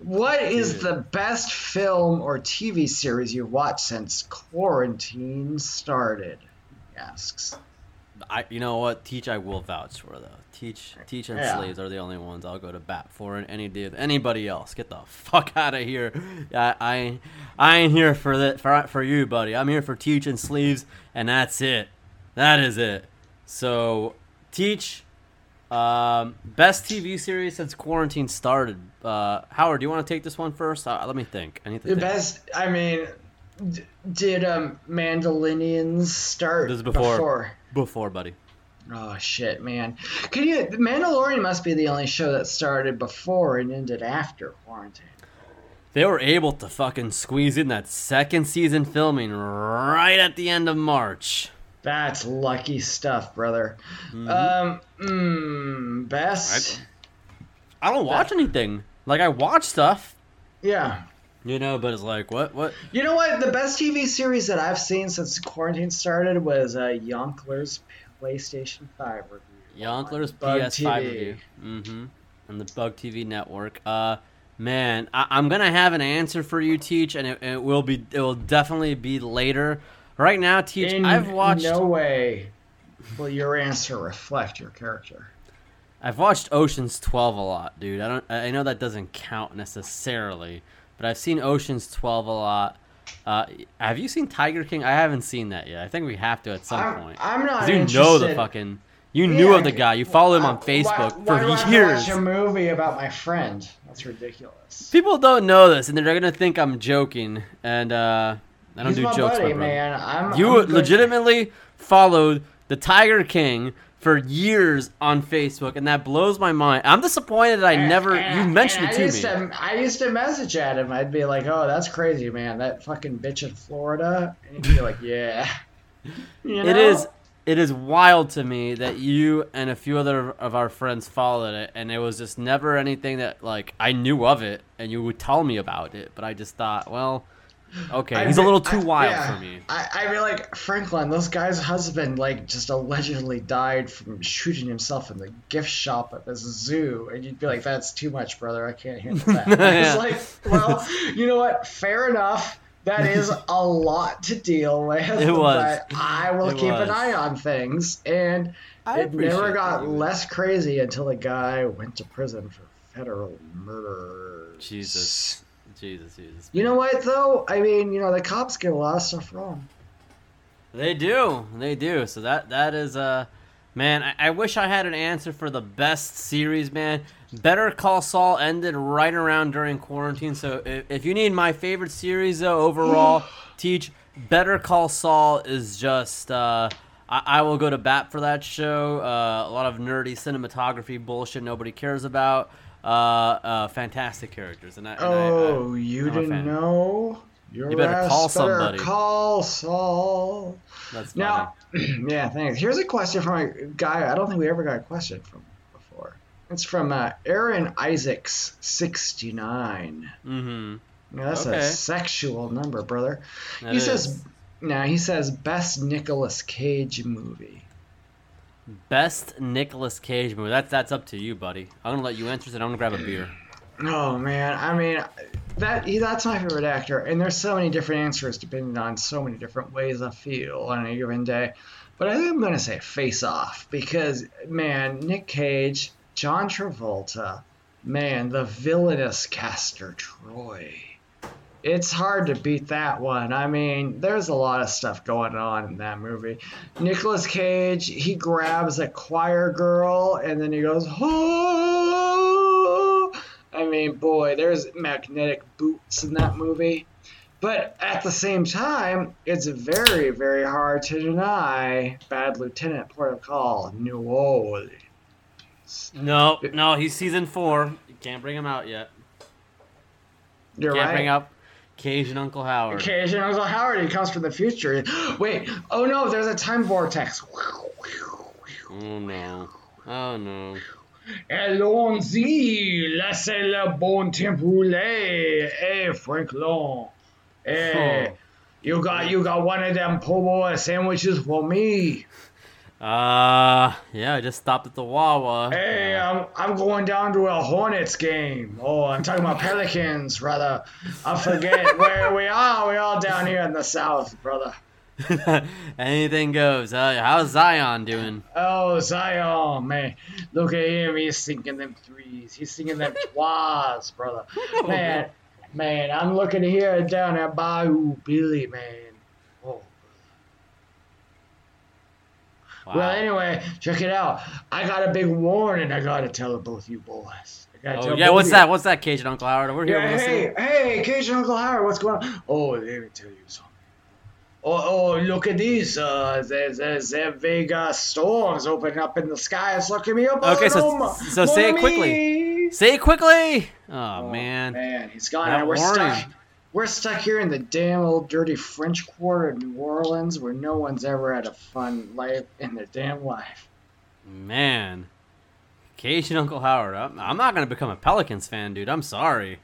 Speaker 2: What is
Speaker 1: Dude.
Speaker 2: the best film or TV series you've watched since quarantine started? He asks.
Speaker 1: I, you know what? Teach, I will vouch for though. Teach, teach, and
Speaker 2: Yeah.
Speaker 1: slaves are the only ones I'll go to bat for. And any day, anybody else, get the fuck [laughs] out of here. I, I, I ain't here for that for for you, buddy. I'm here for teach and sleeves, and that's it. That is it. So, teach. Um, best TV series since quarantine started. Uh, Howard, do you want to take this one first? Uh, let me think. I need to
Speaker 2: The
Speaker 1: think.
Speaker 2: best. I mean, d- did um Mandalorians start
Speaker 1: This is before.
Speaker 2: before?
Speaker 1: Before, buddy.
Speaker 2: Oh shit, man! Can you? Mandalorian must be the only show that started before and ended after quarantine.
Speaker 1: They were able to fucking squeeze in that second season filming right at the end of March.
Speaker 2: That's lucky stuff, brother.
Speaker 1: Mm-hmm.
Speaker 2: Um, mm, best.
Speaker 1: I don't watch anything. Like I watch stuff,
Speaker 2: Yeah.
Speaker 1: You know, but it's like what what
Speaker 2: You know what? The best TV series that I've seen since quarantine started was uh, Yonkler's PlayStation 5 review.
Speaker 1: Yonkler's PS5 review. Mm-hmm. And the Bug TV network. Uh man, I, I'm gonna have an answer for you, Teach, and it, it will be it will definitely be later. Right now, Teach,
Speaker 2: In
Speaker 1: I've watched
Speaker 2: no way will your answer reflect your character.
Speaker 1: I've watched Ocean's 12 a lot, dude. I don't I know that doesn't count necessarily, but I've seen Ocean's 12 a lot. Uh, have you seen Tiger King? I haven't seen that yet. I think we have to at some
Speaker 2: I'm,
Speaker 1: point.
Speaker 2: I'm not
Speaker 1: you
Speaker 2: interested.
Speaker 1: know the fucking you knew of the guy. You follow him on Facebook
Speaker 2: why,
Speaker 1: for
Speaker 2: have to
Speaker 1: years.
Speaker 2: watch a movie about my friend? That's ridiculous.
Speaker 1: People don't know this, and they're gonna think I'm joking. And uh, I don't
Speaker 2: He's
Speaker 1: do jokes,
Speaker 2: buddy, man. I'm,
Speaker 1: You
Speaker 2: I'm
Speaker 1: legitimately followed the Tiger King for years on Facebook, and that blows my mind. I'm disappointed that I
Speaker 2: And-
Speaker 1: never.
Speaker 2: and-
Speaker 1: you mentioned it eh, to
Speaker 2: I
Speaker 1: me.
Speaker 2: used To, I used to message at him. I'd be like, "Oh, that's crazy, man. That fucking bitch in Florida." And he'd be like, [laughs] "Yeah." You
Speaker 1: It
Speaker 2: know?
Speaker 1: is it is wild to me that you and a few other of our friends followed it and it was just never anything that like I knew of it and you would tell me about it, but I just thought, well, okay,
Speaker 2: I'd
Speaker 1: he's a little too
Speaker 2: I-
Speaker 1: wild
Speaker 2: yeah.
Speaker 1: for me.
Speaker 2: I, I'd be like, Franklin, this guy's husband, like, just allegedly died from shooting himself in the gift shop at this zoo. And you'd be like, that's too much, brother. I can't handle that. [laughs] And I
Speaker 1: Yeah.
Speaker 2: was like, well, you know what? Fair enough. That is a lot to deal with. [laughs]
Speaker 1: It was.
Speaker 2: But I will
Speaker 1: It
Speaker 2: keep
Speaker 1: was.
Speaker 2: an eye on things. And
Speaker 1: I
Speaker 2: it never got
Speaker 1: that
Speaker 2: less crazy until the guy went to prison for federal murder.
Speaker 1: Jesus. Jesus, Jesus.
Speaker 2: You know what, though? I mean, you know, the cops get a lot of stuff wrong.
Speaker 1: They do. They do. So that that is uh man, I, I wish I had an answer for the best series, man. Better Call Saul ended right around during quarantine. So if, if you need my favorite series though overall, [gasps] teach Better Call Saul is just uh I, I will go to bat for that show. Uh, a lot of nerdy cinematography bullshit nobody cares about. Uh, uh, fantastic characters, and I, and I- I-
Speaker 2: Oh, you
Speaker 1: I'm
Speaker 2: didn't know? Your
Speaker 1: You better call
Speaker 2: better
Speaker 1: somebody.
Speaker 2: Call Saul.
Speaker 1: that's.
Speaker 2: Now, [clears throat] yeah, thanks. Here's a question from a guy I don't think we ever got a question from before. It's from uh, Aaron Isaacs, 69.
Speaker 1: mm-hmm.
Speaker 2: Yeah, that's
Speaker 1: Okay.
Speaker 2: a sexual number, brother.
Speaker 1: That
Speaker 2: he
Speaker 1: is.
Speaker 2: says, now he says best Nicolas Cage movie.
Speaker 1: best Nicolas Cage movie. That's that's up to you, buddy. I'm gonna let you answer, it. I'm gonna grab a beer.
Speaker 2: Oh man, I mean, that that's my favorite actor, and there's so many different answers depending on so many different ways I feel on a given day. But I think I'm gonna say Face Off because man, Nick Cage, John Travolta, man, the villainous Castor Troy. It's hard to beat that one. I mean, there's a lot of stuff going on in that movie. Nicolas Cage, he grabs a choir girl and then he goes, oh! I mean, boy, there's magnetic boots in that movie. But at the same time, it's very, very hard to deny Bad Lieutenant Port of Call, New Orleans.
Speaker 1: No, no, he's season four. You can't bring him out yet.
Speaker 2: You're
Speaker 1: can't
Speaker 2: right.
Speaker 1: bring up And Uncle Howard.
Speaker 2: And Uncle Howard, he comes from the future. [gasps] Wait, oh no, there's a time vortex.
Speaker 1: Oh no. Oh no.
Speaker 2: Allons-y, laissez le bon temps rouler. Hey, Franklin. Hey, you got you got one of them po' boy sandwiches for me.
Speaker 1: Uh, yeah, I just stopped at the Wawa.
Speaker 2: Hey, I'm, I'm going down to a Hornets game. Oh, I'm talking about Pelicans, rather. I forget [laughs] where we are. We all down here in the South, brother. [laughs]
Speaker 1: Anything goes. Uh, how's Zion doing?
Speaker 2: Oh, Zion, man. Look at him. He's sinking them threes. He's sinking them twas, brother. [laughs] Man, man, I'm looking here down at Bayou Billy, man. Oh.
Speaker 1: Wow.
Speaker 2: Well, anyway, check it out. I got a big warning I got to tell both you boys.
Speaker 1: Oh yeah, what's
Speaker 2: you.
Speaker 1: that? What's that, Cajun Uncle Howard? We're here
Speaker 2: Yeah, hey, hey, Cajun Uncle Howard, what's going on? Oh, let me tell you something. Oh, oh, look at these. Uh, there's, there's there Vega storms opening up in the sky. It's looking me up.
Speaker 1: Okay, so-
Speaker 2: oh,
Speaker 1: so say it quickly. Say it quickly. Oh,
Speaker 2: Oh,
Speaker 1: man.
Speaker 2: man, he's gone.
Speaker 1: That
Speaker 2: we're
Speaker 1: warning.
Speaker 2: stuck. We're stuck here in the damn old dirty French Quarter of New Orleans, where no one's ever had a fun life in their damn life.
Speaker 1: Man. Cajun Uncle Howard. I'm, not gonna become a Pelicans fan, dude. I'm sorry.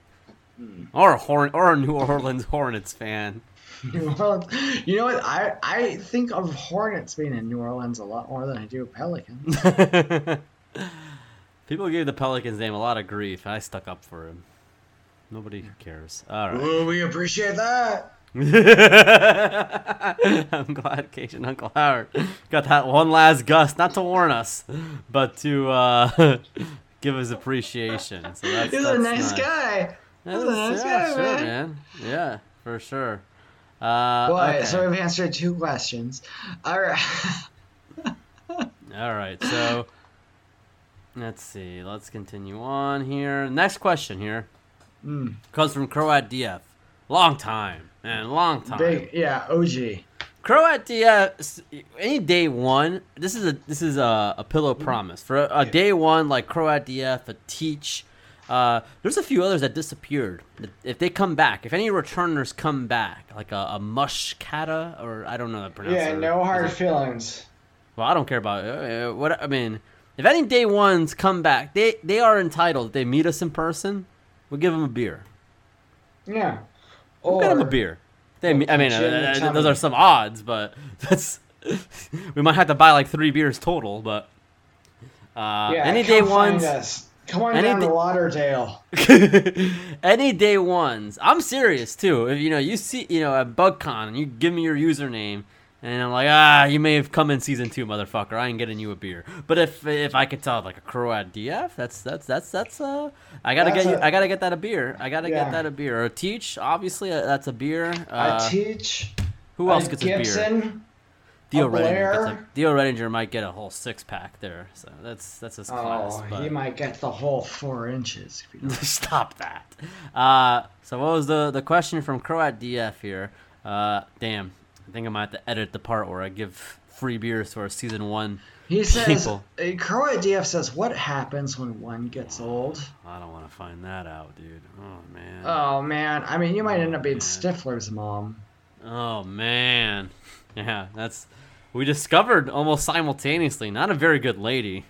Speaker 2: Hmm.
Speaker 1: Or a Horn or a New Orleans [laughs] Hornets fan. [laughs]
Speaker 2: New Orleans. You know what? I I think of Hornets being in New Orleans a lot more than I do Pelicans. [laughs]
Speaker 1: People gave the Pelicans name a lot of grief. I stuck up for him. Nobody cares. All right.
Speaker 2: Well, we appreciate that. [laughs]
Speaker 1: I'm glad Cajun Uncle Howard got that one last gust, not to warn us, but to uh, [laughs] give his appreciation. So that's,
Speaker 2: He's
Speaker 1: that's
Speaker 2: a nice guy.
Speaker 1: That's,
Speaker 2: He's a nice
Speaker 1: yeah,
Speaker 2: guy,
Speaker 1: sure,
Speaker 2: man.
Speaker 1: man. Yeah, for sure. Uh,
Speaker 2: Well,
Speaker 1: okay.
Speaker 2: so we've answered two questions. All right.
Speaker 1: All right, so let's see. Let's continue on here. Next question here
Speaker 2: Mm,
Speaker 1: comes from Croat DF. Long time, man, long time.
Speaker 2: big, yeah, OG.
Speaker 1: Croat DF. Any day one. This is a this is a, a pillow promise for a, a day one like Croat DF, a Teach. Uh, there's a few others that disappeared. If they come back, if any returners come back, like a, a Mushkata or I don't know how to pronounce
Speaker 2: Yeah,
Speaker 1: it.
Speaker 2: no hard feelings.
Speaker 1: Well, I don't care about uh, what I mean. If any day ones come back, they they are entitled. They meet us in person, we'll give them a beer.
Speaker 2: Yeah.
Speaker 1: We'll get them a beer. They, I mean, uh, those are some odds, but [laughs] that's we might have to buy like three beers total. But uh,
Speaker 2: yeah,
Speaker 1: any day ones,
Speaker 2: us. Come on
Speaker 1: Any
Speaker 2: down to Lauderdale. [laughs]
Speaker 1: any day ones. I'm serious too. If you know you see you know at BugCon and you give me your username. And I'm like, ah, you may have come in season two, motherfucker. I ain't getting you a beer. But if if I could tell like a Croat DF, that's that's that's that's uh, I gotta
Speaker 2: That's
Speaker 1: get you, I gotta get that a beer. I gotta
Speaker 2: Yeah.
Speaker 1: get that a beer. Or a Teach, obviously, uh, that's a beer. Uh,
Speaker 2: I teach.
Speaker 1: who else
Speaker 2: a
Speaker 1: gets a beer?
Speaker 2: Gibson.
Speaker 1: Theo
Speaker 2: a
Speaker 1: Redinger, a, Theo Redinger might get a whole six pack there, so that's that's his class.
Speaker 2: Oh,
Speaker 1: but
Speaker 2: he might get the whole four inches. If you don't- [laughs]
Speaker 1: stop that. Uh, so what was the the question from Croat DF here? Uh, damn, think I might have to edit the part where I give free beers to our season one.
Speaker 2: He says,
Speaker 1: People.
Speaker 2: uh, DF says, what happens when one gets old?
Speaker 1: I don't want to find that out, dude. Oh man.
Speaker 2: Oh, man. I mean, you might end up being
Speaker 1: man.
Speaker 2: Stifler's mom.
Speaker 1: Oh man. [laughs] Yeah, that's we discovered almost simultaneously. Not a very good lady.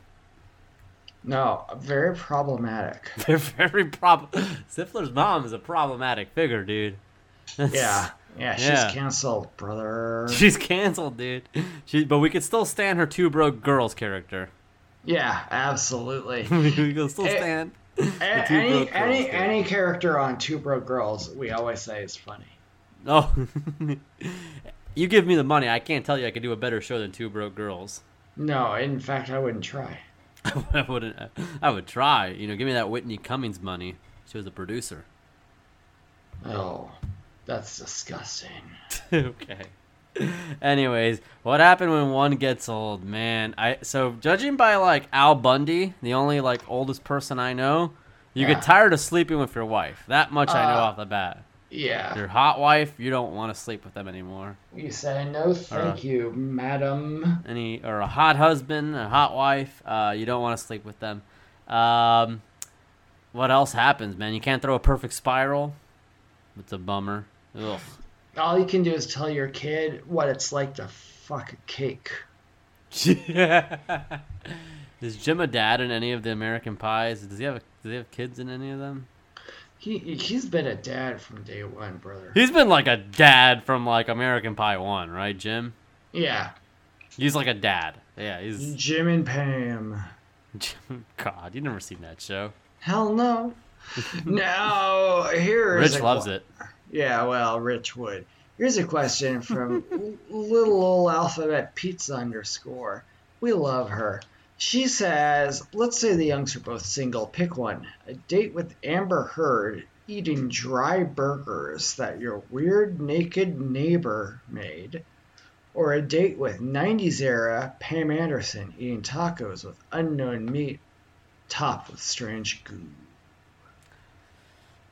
Speaker 2: No, very problematic. [laughs]
Speaker 1: They're very prob. Stifler's mom is a problematic figure, dude.
Speaker 2: Yeah, yeah, she's
Speaker 1: Yeah.
Speaker 2: canceled, brother. [laughs]
Speaker 1: She's canceled, dude. She, but we could still stand her two broke girls character.
Speaker 2: Yeah, absolutely. [laughs]
Speaker 1: we can still
Speaker 2: Eh,
Speaker 1: stand. Two
Speaker 2: any
Speaker 1: broke girls,
Speaker 2: any any character on Two Broke Girls, we always say is funny.
Speaker 1: Oh, [laughs] you give me the money. I can't tell you I could do a better show than Two Broke Girls.
Speaker 2: No, in fact, I wouldn't try.
Speaker 1: I wouldn't. I would try. You know, give me that Whitney Cummings money. She was a producer.
Speaker 2: Oh, that's disgusting. [laughs]
Speaker 1: okay. Anyways, what happened when one gets old, man? I so judging by like Al Bundy, the only like oldest person I know, you
Speaker 2: Yeah.
Speaker 1: get tired of sleeping with your wife. That much I know
Speaker 2: Uh,
Speaker 1: off the bat.
Speaker 2: Yeah,
Speaker 1: Your hot wife, you don't want to sleep with them anymore.
Speaker 2: you say no, thank you, madam.
Speaker 1: Any or a hot husband, a hot wife, uh, you don't want to sleep with them. Um, what else happens, man? You can't throw a perfect spiral. It's a bummer. Ugh.
Speaker 2: All you can do is tell your kid what it's like to fuck a cake. [laughs]
Speaker 1: Is Jim a dad in any of the American Pies? Does he have does he have kids in any of them?
Speaker 2: He he's been a dad from day one, brother.
Speaker 1: He's been like a dad from like American Pie one, right, Jim?
Speaker 2: Yeah,
Speaker 1: He's like a dad. Yeah, he's
Speaker 2: Jim and Pam. [laughs]
Speaker 1: God, you never seen that show.
Speaker 2: Hell no. [laughs] no, here is
Speaker 1: Rich
Speaker 2: a
Speaker 1: loves
Speaker 2: que-
Speaker 1: it.
Speaker 2: Yeah, well, Rich would. Here's a question from [laughs] little old alphabet pizza underscore. We love her. She says, let's say the Youngs are both single. Pick one. A date with Amber Heard eating dry burgers that your weird naked neighbor made. Or a date with 90s era Pam Anderson eating tacos with unknown meat topped with strange goo.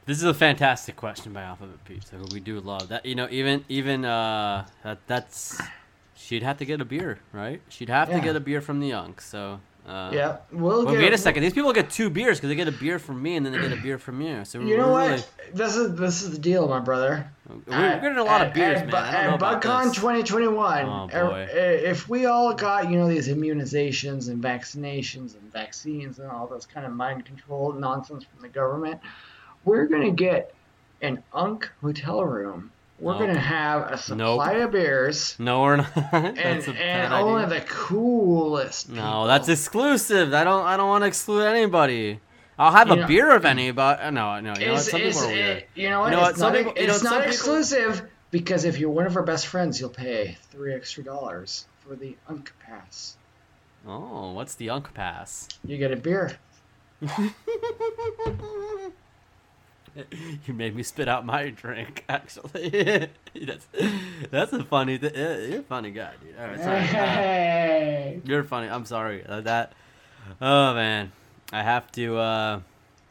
Speaker 1: This is a fantastic question by Alphabet Pizza, we do love. That you know, even even uh, that that's she'd have to get a beer, right? She'd have to get a beer from the Younks. So uh,
Speaker 2: Yeah, we'll
Speaker 1: Well,
Speaker 2: get
Speaker 1: wait a second. These people get two beers because they get a beer from me and then they get a beer from you. So
Speaker 2: You know what? This is this is the deal, my brother.
Speaker 1: We're getting a lot of beers,
Speaker 2: at,
Speaker 1: man.
Speaker 2: At BugCon 2021,
Speaker 1: Oh,
Speaker 2: er- if we all got you know these immunizations and vaccinations and vaccines and all those kind of mind control nonsense from the government, we're gonna get an Unk hotel room. We're
Speaker 1: Nope.
Speaker 2: gonna have a supply of beers
Speaker 1: No, we're not. [laughs]
Speaker 2: and and only
Speaker 1: idea.
Speaker 2: the coolest.
Speaker 1: No, that's exclusive. I don't. I don't want to exclude anybody. I'll have
Speaker 2: You
Speaker 1: a
Speaker 2: know-
Speaker 1: beer of anybody. uh, No, no. You know Some
Speaker 2: it's-
Speaker 1: people are weird.
Speaker 2: it- you know what?
Speaker 1: You know what?
Speaker 2: It's
Speaker 1: Some
Speaker 2: not,
Speaker 1: people- you know,
Speaker 2: it's
Speaker 1: some people-
Speaker 2: exclusive because if you're one of our best friends, you'll pay three extra dollars for the Unk Pass.
Speaker 1: Oh, what's the Unk Pass?
Speaker 2: You get a beer. [laughs] [laughs]
Speaker 1: You made me spit out my drink. Actually, [laughs] that's that's a funny. Th- uh, you're a funny guy, dude. All right, sorry. Uh,
Speaker 2: Hey.
Speaker 1: you're funny. I'm sorry. Uh, that. Oh man, I have to. uh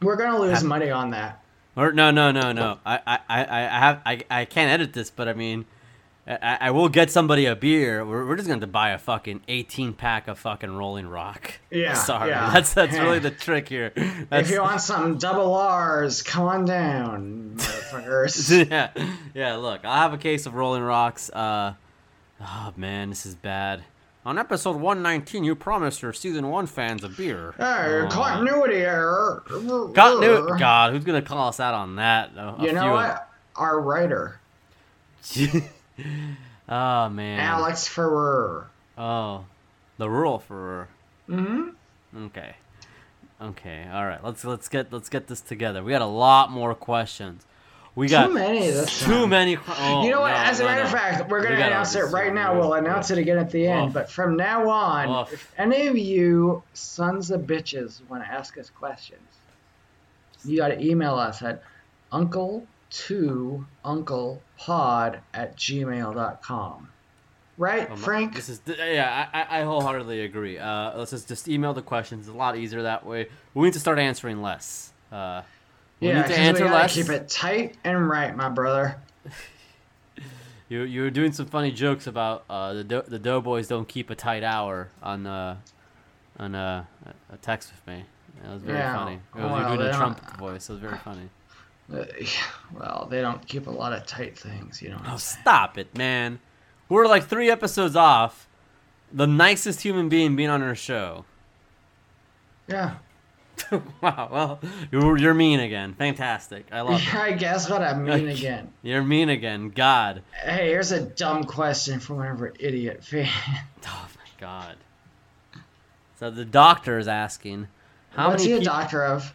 Speaker 2: We're gonna lose money on that.
Speaker 1: Or no, no, no, no. I, I, I, I have. I, I can't edit this, but I mean, I, I will get somebody a beer. We're, we're just going to buy a fucking 18 pack of fucking Rolling Rock.
Speaker 2: Yeah, [laughs]
Speaker 1: Sorry,
Speaker 2: yeah.
Speaker 1: that's that's really the trick here. That's,
Speaker 2: If you want some double R's, come on down, motherfuckers. [laughs]
Speaker 1: yeah, yeah. Look, I have a case of Rolling Rocks. Uh, oh man, this is bad. On episode 119, you promised your season one fans a beer.
Speaker 2: Hey,
Speaker 1: Aw.
Speaker 2: continuity error.
Speaker 1: Continuity. God, who's gonna call us out on that? A- a
Speaker 2: You know
Speaker 1: few of-
Speaker 2: what? Our writer, [laughs] [laughs]
Speaker 1: oh man.
Speaker 2: Alex Ferrer.
Speaker 1: Oh, the rural for.
Speaker 2: Mm-hmm.
Speaker 1: Okay. Okay. All right. Let's let's get let's get this together. We got a lot more questions. We got
Speaker 2: Too many this
Speaker 1: Too
Speaker 2: time.
Speaker 1: many. Oh,
Speaker 2: you know what?
Speaker 1: no,
Speaker 2: As a
Speaker 1: no,
Speaker 2: matter
Speaker 1: no.
Speaker 2: of fact, we're going to
Speaker 1: gotta
Speaker 2: announce it right now. We'll announce it again at the end.
Speaker 1: Oof.
Speaker 2: But from now on,
Speaker 1: Oof.
Speaker 2: if any of you sons of bitches want to ask us questions, you got to email us at uncle to unclepod at gmail.com. Right,
Speaker 1: Um,
Speaker 2: Frank?
Speaker 1: This is yeah. I, I- wholeheartedly agree. Uh, let's just just email the questions. It's a lot easier that way. We need to start answering less. Uh, we
Speaker 2: yeah,
Speaker 1: need to answer
Speaker 2: we gotta
Speaker 1: less.
Speaker 2: keep it tight and right, my brother. [laughs]
Speaker 1: You you were doing some funny jokes about uh, the do- the Doughboys don't keep a tight hour on uh, on uh, a text with me. It was very
Speaker 2: Yeah,
Speaker 1: funny. It was,
Speaker 2: well,
Speaker 1: you were doing a Trump voice. It was very funny.
Speaker 2: Uh, well, they don't keep a lot of tight things, you know.
Speaker 1: Oh, stop it, man. We're like three episodes off. The nicest human being being on our show.
Speaker 2: Yeah, [laughs]
Speaker 1: wow. Well, you're, you're mean again. Fantastic. I love it.
Speaker 2: I guess what I'm [laughs] mean again.
Speaker 1: You're mean again. God.
Speaker 2: Hey, here's a dumb question from one of our idiot fans. [laughs]
Speaker 1: Oh my God. So the doctor is asking, how
Speaker 2: What's
Speaker 1: many
Speaker 2: he a doctor of?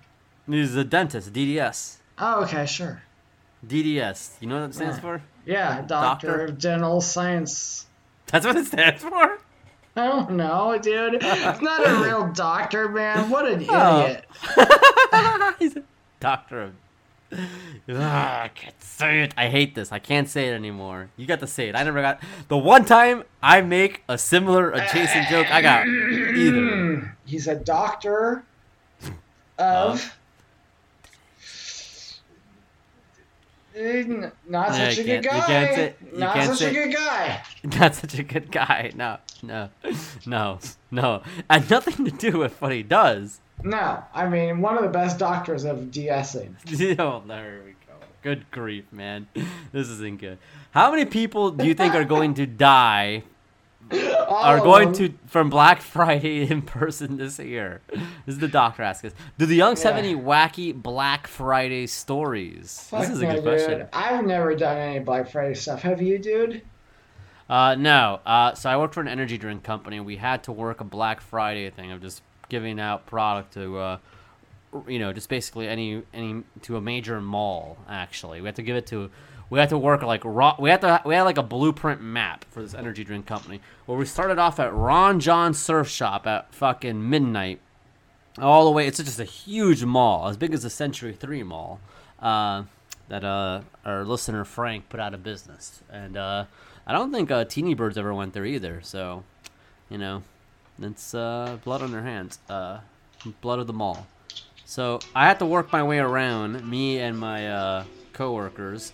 Speaker 1: He's a dentist. DDS.
Speaker 2: Oh, okay, sure.
Speaker 1: DDS. You know what it stands
Speaker 2: Yeah.
Speaker 1: for?
Speaker 2: Yeah, doctor,
Speaker 1: Doctor?
Speaker 2: of dental science.
Speaker 1: That's what it stands for.
Speaker 2: I don't know, dude. It's not a real [laughs] doctor, man. What an
Speaker 1: Oh.
Speaker 2: idiot. [laughs]
Speaker 1: He's a doctor of. Ah, I can't say it. I hate this. I can't say it anymore. You got to say it. I never got. The one time I make a similar adjacent joke, I got [clears throat] either.
Speaker 2: He's a doctor of. Not such a good
Speaker 1: can't- you
Speaker 2: guy.
Speaker 1: can't say- you
Speaker 2: Not
Speaker 1: can't
Speaker 2: such
Speaker 1: say-
Speaker 2: a good guy. [laughs]
Speaker 1: Not such a good guy. No, no, no, no. And nothing to do with what he does.
Speaker 2: No, I mean one of the best doctors of de-essing. [laughs]
Speaker 1: oh, there we go. Good grief, man. This isn't good. How many people do you think are going to die are going to from Black Friday [laughs] in person this year? This is the doctor asking us. Do the youngs have any wacky Black Friday stories?
Speaker 2: Fuck
Speaker 1: this is a good question.
Speaker 2: I've never done any Black Friday stuff. Have you, dude?
Speaker 1: Uh, no. Uh, so I worked for an energy drink company. We had to work a Black Friday thing of just giving out product to, uh, you know, just basically any any to a major mall. Actually, we had to give it to. We had to work like raw. We had to. We had like a blueprint map for this energy drink company. Where we started off at Ron Jon Surf Shop at fucking midnight, all the way. It's just a huge mall, as big as the Century Three Mall. Uh, that uh, our listener Frank put out of business, and uh, I don't think uh, Teeny Birds ever went there either. So, you know, it's uh, blood on their hands, uh, blood of the mall. So I had to work my way around, me and my uh, coworkers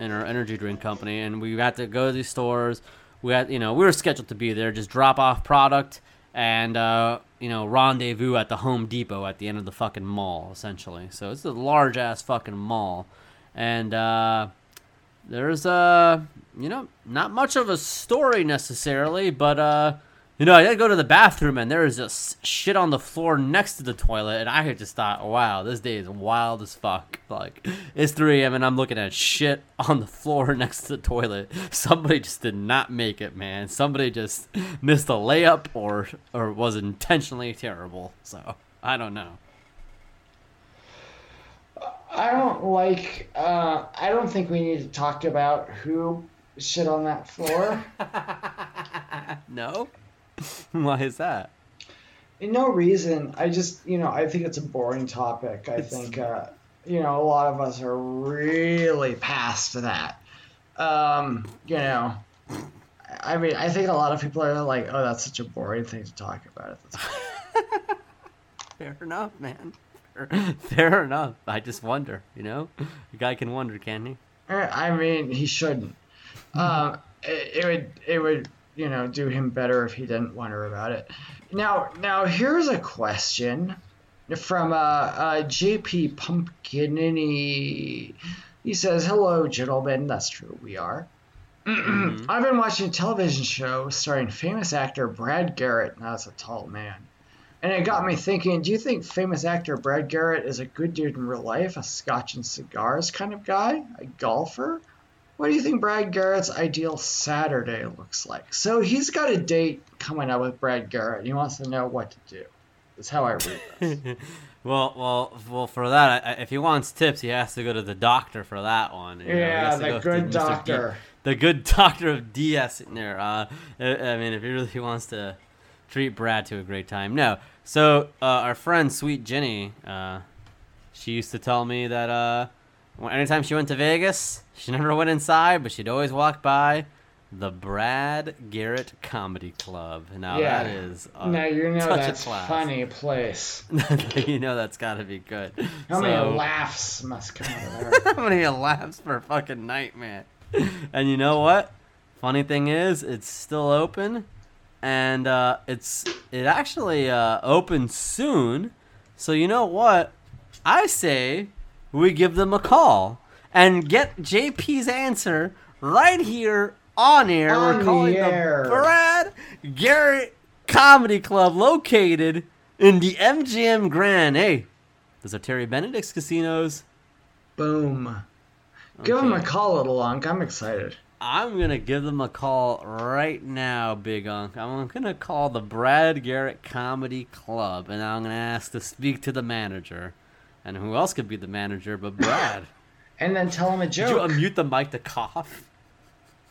Speaker 1: in our energy drink company, and we had to go to these stores. We had, you know, we were scheduled to be there, just drop off product, and uh, you know, rendezvous at the Home Depot at the end of the fucking mall, essentially. So it's a large ass fucking mall, and uh, there's uh, you know, not much of a story necessarily, but uh. You know, I had to go to the bathroom and there was just shit on the floor next to the toilet, and I had just thought, wow, this day is wild as fuck. Like, it's 3 a.m. and I'm looking at shit on the floor [laughs] next to the toilet. Somebody just did not make it, man. Somebody just missed a layup or or was intentionally terrible. So I don't know.
Speaker 2: I don't like. Uh, I don't think we need to talk about who shit on that floor. [laughs]
Speaker 1: No, [laughs] why is that?
Speaker 2: no reason. I just, you know, I think it's a boring topic. I
Speaker 1: It's-
Speaker 2: think, uh, you know, a lot of us are really past that. Um, you know, I mean, I think a lot of people are like, "Oh, that's such a boring thing to talk about." At this point. [laughs]
Speaker 1: Fair enough, man. Fair, fair enough. I just wonder, you know, a guy can wonder, can he?
Speaker 2: Eh, I mean, he shouldn't. Um, it, it would, it would, you know, do him better if he didn't wonder about it. Now, now here's a question from uh, uh, JP Pumpkinini. He says, "Hello, gentlemen. That's true. We are." [clears throat] I've been watching a television show starring famous actor Brad Garrett. Now that's a tall man. And it got me thinking, do you think famous actor Brad Garrett is a good dude in real life, a scotch and cigars kind of guy, a golfer? What do you think Brad Garrett's ideal Saturday looks like? So he's got a date coming up with Brad Garrett. He wants to know what to do. That's how I read this. [laughs]
Speaker 1: Well, well, well. For that, I- if he wants tips, he has to go to the doctor for that one. you
Speaker 2: yeah,
Speaker 1: to
Speaker 2: the
Speaker 1: go
Speaker 2: good.
Speaker 1: D-
Speaker 2: doctor.
Speaker 1: the good doctor of DS in there. Uh, I I mean, if he really wants to treat Brad to a great time, no. So uh, our friend Sweet Jenny, uh, she used to tell me that uh, anytime she went to Vegas, she never went inside, but she'd always walk by the Brad Garrett Comedy Club. Now
Speaker 2: Yeah.
Speaker 1: that is a
Speaker 2: now you know that's funny place. [laughs]
Speaker 1: you know that's got to be good.
Speaker 2: How many laughs must come out of there? [laughs]
Speaker 1: How many laughs per fucking night, man? [laughs] And you know what? Funny thing is, it's still open, and uh, it's it actually uh, opens soon. So you know what? I say we give them a call and get JP's answer right here on air.
Speaker 2: On
Speaker 1: We're
Speaker 2: the
Speaker 1: calling
Speaker 2: air.
Speaker 1: the Brad Garrett Comedy Club, located in the MGM Grand. Hey, those are Terry Benedict's casinos.
Speaker 2: Boom. Give him a
Speaker 1: Okay.
Speaker 2: call, little Unk. I'm excited.
Speaker 1: I'm gonna give them a call right now, Big Unk. I'm gonna call the Brad Garrett Comedy Club, and I'm gonna ask to speak to the manager. And who else could be the manager but Brad? [laughs]
Speaker 2: And then tell him a joke.
Speaker 1: Did you unmute the mic to cough?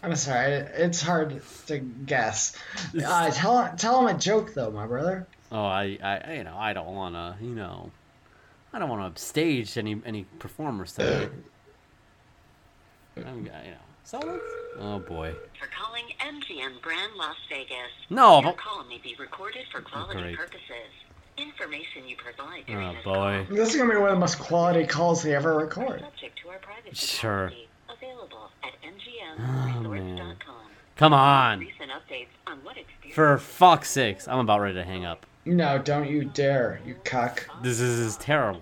Speaker 2: I'm sorry, it's hard to guess. [laughs] Uh, tell tell him a joke though, my brother.
Speaker 1: Oh, I, I, you know, I don't wanna, you know, I don't wanna upstage any any performers today. [coughs] I'm, you know, so let's. Oh boy.
Speaker 3: for calling MGM Grand Las Vegas.
Speaker 1: No,
Speaker 3: Your
Speaker 1: but-
Speaker 3: call may be recorded for quality
Speaker 1: Great.
Speaker 3: purposes. Information you provide during
Speaker 1: Oh
Speaker 3: this
Speaker 1: boy.
Speaker 3: call
Speaker 2: This is gonna be one of the most quality calls they ever
Speaker 3: are
Speaker 2: record.
Speaker 3: subject to our privacy
Speaker 1: Sure.
Speaker 3: policy. Available at
Speaker 1: Oh, man. Come on.
Speaker 3: Recent updates on what experience
Speaker 1: For fuck's sakes, I'm about ready to hang up.
Speaker 2: No, don't you dare, you cuck.
Speaker 1: This is, is terrible.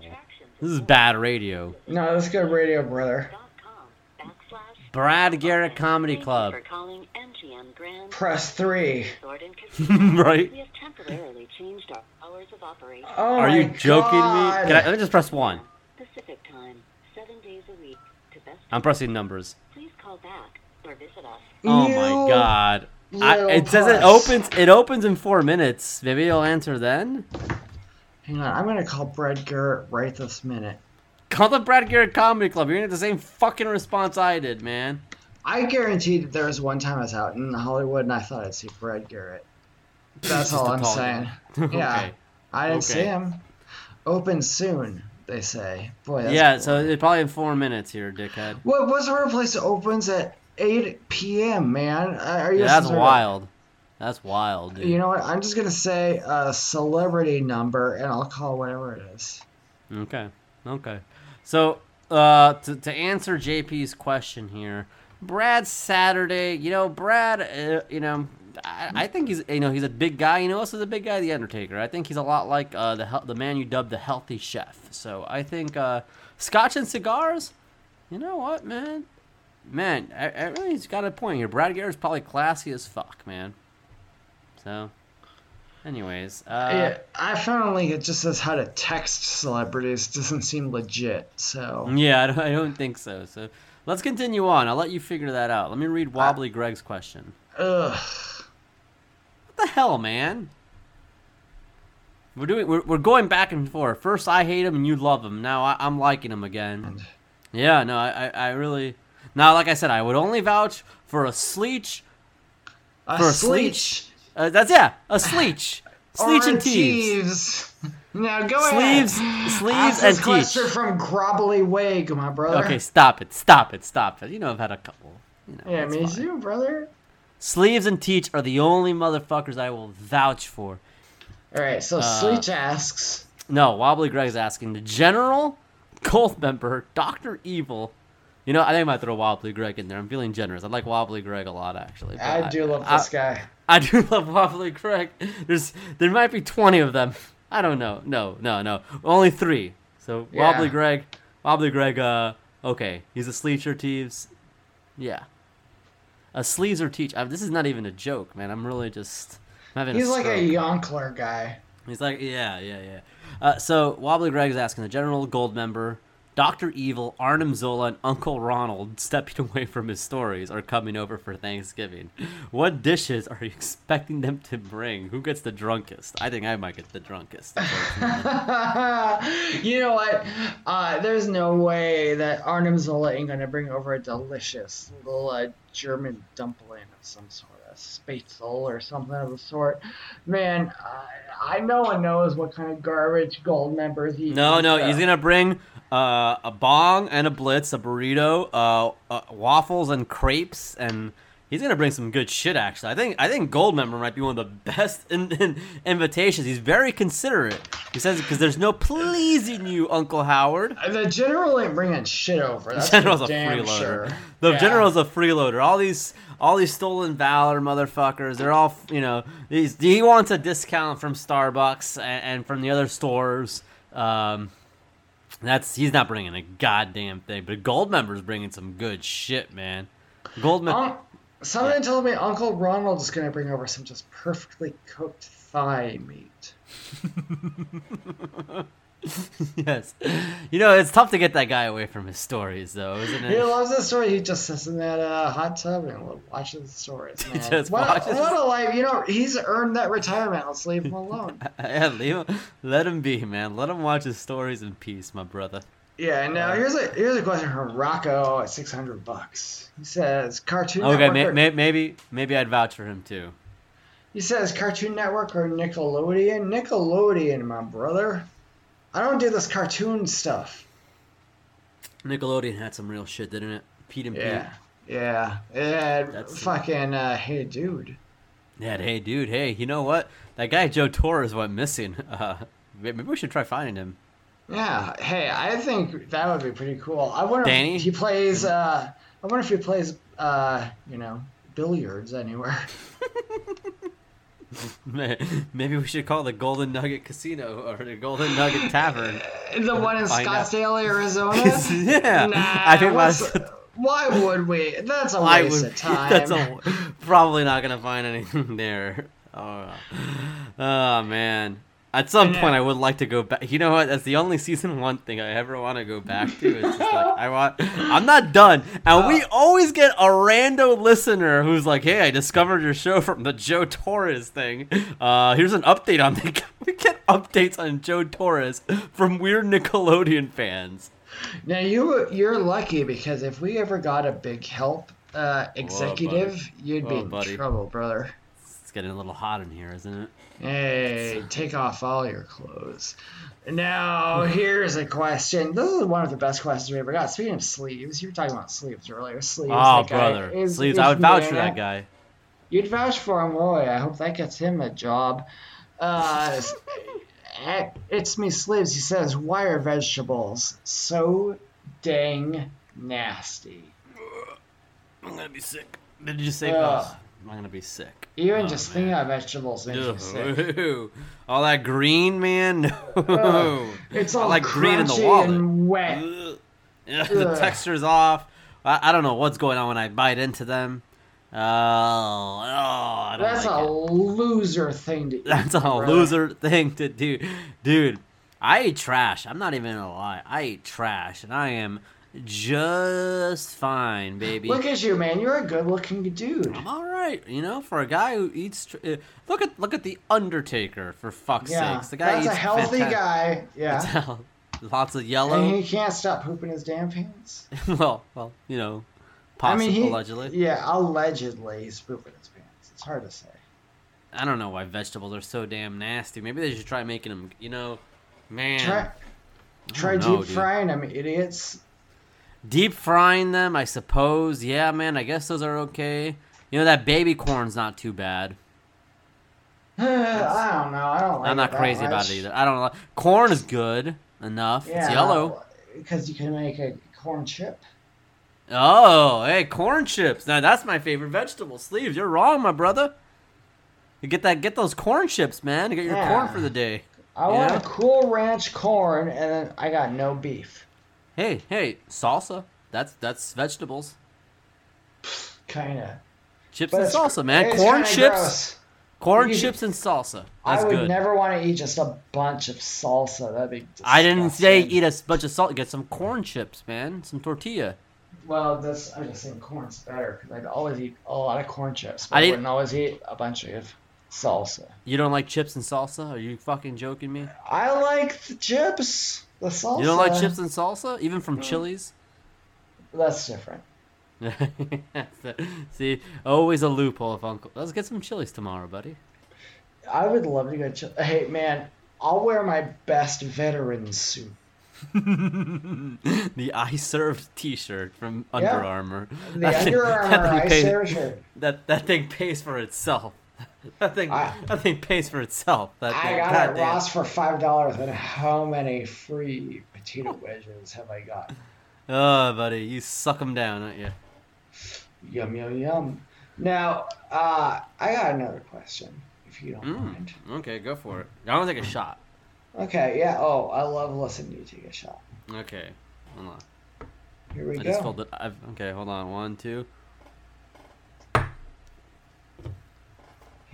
Speaker 1: This is bad radio.
Speaker 2: No, this is good radio, brother.
Speaker 3: dot com backslash
Speaker 1: Brad Garrett Comedy Club.
Speaker 3: for calling MGM Grand
Speaker 2: Press three.
Speaker 3: Resort and [laughs] Casino.
Speaker 1: Right.
Speaker 3: We have temporarily changed our hours of operation.
Speaker 2: Oh
Speaker 1: Are you joking
Speaker 2: God.
Speaker 1: me? Can I, let me just press one.
Speaker 3: Pacific time, seven days a week. To best
Speaker 1: I'm pressing numbers.
Speaker 3: please call back or visit us.
Speaker 1: Oh
Speaker 2: You
Speaker 1: my god. I,
Speaker 2: little
Speaker 1: it says it opens. It opens in four minutes. Maybe you'll answer then.
Speaker 2: Hang on, I'm gonna call Brad Garrett right this minute.
Speaker 1: Call the Brad Garrett Comedy Club. You're gonna get the same fucking response I did, man.
Speaker 2: I guarantee that there was one time I was out in Hollywood and I thought I'd see Brad Garrett. [laughs] That's all I'm saying. [laughs] Yeah,
Speaker 1: okay.
Speaker 2: I didn't
Speaker 1: Okay.
Speaker 2: see him. Open soon, they say. Boy, that's
Speaker 1: yeah.
Speaker 2: cool.
Speaker 1: So it's probably in four minutes here, dickhead.
Speaker 2: What what's the other place that opens at 8 p.m. Man, Uh, are you?
Speaker 1: Yeah, that's
Speaker 2: of-
Speaker 1: wild. That's wild, dude.
Speaker 2: You know what? I'm just gonna say a celebrity number and I'll call whatever it is.
Speaker 1: Okay. Okay. So, uh, to, to answer JP's question here, Brad Saturday, you know, Brad, uh, you know, I, I think he's, you know, he's a big guy. You know, also the big guy, the Undertaker. I think he's a lot like uh, the the man you dubbed the healthy chef. So I think uh, Scotch and cigars. You know what, man? Man, I, I really he's got a point here. Brad Garrett's probably classy as fuck, man. So, anyways, uh,
Speaker 2: yeah, I found link. It just says how to text celebrities. Doesn't seem legit. So
Speaker 1: Yeah, I don't, I don't think so. So let's continue on. I'll let you figure that out. Let me read Wobbly Greg's question.
Speaker 2: ugh.
Speaker 1: What the hell, man? We're doing. We're, we're going back and forth. First, I hate him and you love him. Now I, I'm liking him again. Yeah, no, I, I, I really. Now, like I said, I would only vouch for a sleech.
Speaker 2: A
Speaker 1: For a
Speaker 2: sleech.
Speaker 1: Uh, that's yeah, a sleech. [laughs] Sleech and tees. [laughs]
Speaker 2: Now go
Speaker 1: Sleeves,
Speaker 2: ahead.
Speaker 1: sleeves,
Speaker 2: sleeves,
Speaker 1: and tees.
Speaker 2: from Grobbly Wig, my brother.
Speaker 1: Okay, stop it, stop it, stop it. You know I've had a couple. You know,
Speaker 2: Yeah, me too, brother.
Speaker 1: Sleeves and teach are the only motherfuckers I will vouch for.
Speaker 2: All right, so
Speaker 1: Uh,
Speaker 2: Sleech asks,
Speaker 1: No, Wobbly Greg's asking the General, Gold Member, Doctor Evil. You know, I think I might throw Wobbly Greg in there. I'm feeling generous. I like Wobbly Greg a lot, actually. but
Speaker 2: I do love
Speaker 1: I,
Speaker 2: this guy.
Speaker 1: I do [laughs] love Wobbly Greg. There's there might be 20 of them. I don't know. No, no, no. Only three. So
Speaker 2: Yeah.
Speaker 1: Wobbly Greg, Wobbly Greg. Uh, okay, he's a Sleecher teeves. Yeah, a sleeves or teach. I, this is not even a joke, man. I'm really just. I'm having
Speaker 2: He's
Speaker 1: a
Speaker 2: like a. Yonkler guy.
Speaker 1: He's like, yeah, yeah, yeah. Uh, so Wobbly Greg is asking the General Gold member, Doctor Evil, Arnim Zola, and Uncle Ronald, [laughs] stepping away from his stories, are coming over for Thanksgiving. What dishes are you expecting them to bring? Who gets the drunkest? I think I might get the drunkest. [laughs]
Speaker 2: you know what? Uh, there's no way that Arnim Zola ain't gonna bring over a delicious little uh, German dumpling of some sort a spaetzle or something of the sort. Man, I, I no one knows what kind of garbage gold members eat.
Speaker 1: no, no,
Speaker 2: So-
Speaker 1: he's gonna bring uh, a bong and a blitz, a burrito, uh, uh, waffles and crepes, and he's gonna bring some good shit. Actually, I think I think Gold member might be one of the best in, in invitations. He's very considerate. He says because there's no pleasing you, Uncle Howard.
Speaker 2: The general ain't bringing shit over. That's
Speaker 1: General's a freeloader.
Speaker 2: sure.
Speaker 1: The
Speaker 2: Yeah.
Speaker 1: general's a freeloader. All these, all these stolen valor motherfuckers. They're all, you know, these. He wants a discount from Starbucks and, and from the other stores. Um, that's he's not bringing a goddamn thing. But Gold member's bringing some good shit, man. Gold member.
Speaker 2: Um, Somebody told me Uncle Ronald is going to bring over some just perfectly cooked thigh meat. [laughs]
Speaker 1: yes. You know, it's tough to get that guy away from his stories, though, isn't it?
Speaker 2: He loves the story. He just sits in that uh, hot tub and watches the stories. [laughs]
Speaker 1: He just
Speaker 2: what,
Speaker 1: watches-
Speaker 2: what a life! You know, he's earned that retirement. Let's leave him alone. [laughs]
Speaker 1: yeah, leave him, let him be, man. Let him watch his stories in peace, my brother.
Speaker 2: Yeah. Now here's a here's a question from Rocco at six hundred bucks. He says Cartoon
Speaker 1: Okay,
Speaker 2: Network.
Speaker 1: may,
Speaker 2: or-
Speaker 1: may, maybe maybe I'd vouch for him too.
Speaker 2: He says Cartoon Network or Nickelodeon. Nickelodeon, my brother. I don't do this cartoon stuff.
Speaker 1: Nickelodeon had some real shit, didn't it? Pete and Pete.
Speaker 2: Yeah. Yeah. Yeah.
Speaker 1: That's-
Speaker 2: Fucking uh, hey dude.
Speaker 1: Yeah, hey, dude, hey, you know what? That guy Joe Torres went missing. [laughs] Uh, maybe we should try finding him.
Speaker 2: Yeah. Hey, I think that would be pretty cool. I wonder
Speaker 1: Danny?
Speaker 2: if he plays. Uh, I wonder if he plays. Uh, you know, billiards anywhere. [laughs] [laughs]
Speaker 1: Maybe we should call the Golden Nugget Casino or the Golden Nugget Tavern.
Speaker 2: the one in
Speaker 1: Find out.
Speaker 2: Scottsdale, Arizona. [laughs]
Speaker 1: yeah,
Speaker 2: Nah,
Speaker 1: I think that's.
Speaker 2: why would we? That's a waste
Speaker 1: would.
Speaker 2: of time.
Speaker 1: That's a, probably not gonna find anything there. Oh, oh man. At some point, I would like to go back. You know what? That's the only season one thing I ever want to go back to. It's just like I want. I'm not done, and we always get a rando listener who's like, "Hey, I discovered your show from the Joe Torres thing. Uh, here's an update on the." [laughs] We get updates on Joe Torres from weird Nickelodeon fans.
Speaker 2: Now you you're lucky because if we ever got a big help uh, executive, you'd be
Speaker 1: Oh,
Speaker 2: in
Speaker 1: buddy.
Speaker 2: trouble, brother.
Speaker 1: It's getting a little hot in here, isn't it?
Speaker 2: Hey, take off all your clothes. Now here's a question. This is one of the best questions we ever got. Speaking of sleeves, you were talking about sleeves earlier. Sleeves.
Speaker 1: Oh,
Speaker 2: that guy
Speaker 1: brother,
Speaker 2: is-
Speaker 1: sleeves.
Speaker 2: is
Speaker 1: I would vouch for that guy.
Speaker 2: You'd vouch for him, boy. I hope that gets him a job. Uh, eh, it's me, sleeves. He says, "Why are vegetables so dang nasty?"
Speaker 1: I'm gonna be sick. Did you say?
Speaker 2: Ugh.
Speaker 1: I'm gonna be sick.
Speaker 2: Even
Speaker 1: Oh,
Speaker 2: just
Speaker 1: man.
Speaker 2: thinking about vegetables makes me sick. [laughs]
Speaker 1: All that green, man. No.
Speaker 2: It's
Speaker 1: I
Speaker 2: all
Speaker 1: like green in the
Speaker 2: crunchy
Speaker 1: wallet.
Speaker 2: and wet.
Speaker 1: Ugh. Yeah, the
Speaker 2: Ugh.
Speaker 1: texture's off. I, I don't know what's going on when I bite into them. Oh, oh I don't
Speaker 2: That's
Speaker 1: like
Speaker 2: a
Speaker 1: it.
Speaker 2: loser thing to [laughs] eat.
Speaker 1: That's a
Speaker 2: bro.
Speaker 1: loser thing to do, dude. I eat trash. I'm not even gonna lie. I eat trash, and I am just fine, baby.
Speaker 2: Look at you, man. You're a good-looking dude.
Speaker 1: I'm all right, you know, for a guy who eats. Tr- uh, look at look at the Undertaker for fuck's
Speaker 2: Yeah,
Speaker 1: sakes. The guy
Speaker 2: that's a healthy
Speaker 1: fantastic-
Speaker 2: guy. Yeah,
Speaker 1: Lots of
Speaker 2: and
Speaker 1: yellow.
Speaker 2: he can't stop pooping his damn pants. [laughs]
Speaker 1: well, well, you know,
Speaker 2: I
Speaker 1: possibly
Speaker 2: mean, he,
Speaker 1: allegedly.
Speaker 2: Yeah, allegedly he's pooping his pants. It's hard to say.
Speaker 1: I don't know why vegetables are so damn nasty. Maybe they should try making them. You know, man,
Speaker 2: Try, try
Speaker 1: know,
Speaker 2: deep
Speaker 1: dude.
Speaker 2: frying them, idiots.
Speaker 1: Deep frying them. I suppose. Yeah, man. I guess those are okay. You know that baby corn's not too bad. [sighs]
Speaker 2: I don't know. I don't like.
Speaker 1: I'm not crazy about it either. I don't know. Corn is good enough.
Speaker 2: Yeah,
Speaker 1: it's yellow.
Speaker 2: Because you can make a corn chip.
Speaker 1: Oh, hey, corn chips. Now that's my favorite vegetable. Sleeves, you're wrong, my brother. You get that, get those corn chips, man. You get your corn for the day.
Speaker 2: I want
Speaker 1: Yeah.
Speaker 2: a cool ranch corn, and then I got no beef.
Speaker 1: Hey, hey, salsa. That's that's vegetables.
Speaker 2: Kinda.
Speaker 1: Chips
Speaker 2: But
Speaker 1: and salsa, man. Corn chips,
Speaker 2: gross.
Speaker 1: corn
Speaker 2: You-
Speaker 1: chips and salsa. That's
Speaker 2: I would
Speaker 1: good.
Speaker 2: never want to eat just a bunch of salsa. That'd be.
Speaker 1: I didn't say eat a bunch of salt. Get some corn chips, man. Some tortilla.
Speaker 2: Well, that's I'm just saying corn's better because I'd always eat a lot of corn chips, but
Speaker 1: I
Speaker 2: I, wouldn't always eat a bunch of salsa.
Speaker 1: You don't like chips and salsa? Are you fucking joking me?
Speaker 2: I like the chips, the salsa.
Speaker 1: You don't like chips and salsa, even
Speaker 2: Mm.
Speaker 1: from Chili's?
Speaker 2: That's different. [laughs]
Speaker 1: See, always a loophole. Uncle, let's get some Chili's tomorrow, buddy.
Speaker 2: I would love to go. Ch- hey man, I'll wear my best veteran suit. [laughs]
Speaker 1: the I served T-shirt from Under
Speaker 2: Yeah.
Speaker 1: Armour.
Speaker 2: The
Speaker 1: That
Speaker 2: Under Armour I Sarah shirt.
Speaker 1: That that thing pays for itself. [laughs] That thing
Speaker 2: I-
Speaker 1: that thing pays for itself. That
Speaker 2: I
Speaker 1: thing,
Speaker 2: got it at. Ross for five dollars, and how many free potato wedges have I got?
Speaker 1: Oh, buddy, you suck them down, don't you?
Speaker 2: Yum yum yum. Now, uh, I got another question, if you don't
Speaker 1: Mm.
Speaker 2: mind.
Speaker 1: Okay, go for it. I want to take a shot.
Speaker 2: Okay, yeah. Oh, I love listening to you take a shot.
Speaker 1: Okay, hold on.
Speaker 2: Here we
Speaker 1: I
Speaker 2: go.
Speaker 1: just filled it. I've, okay, hold on. One, two.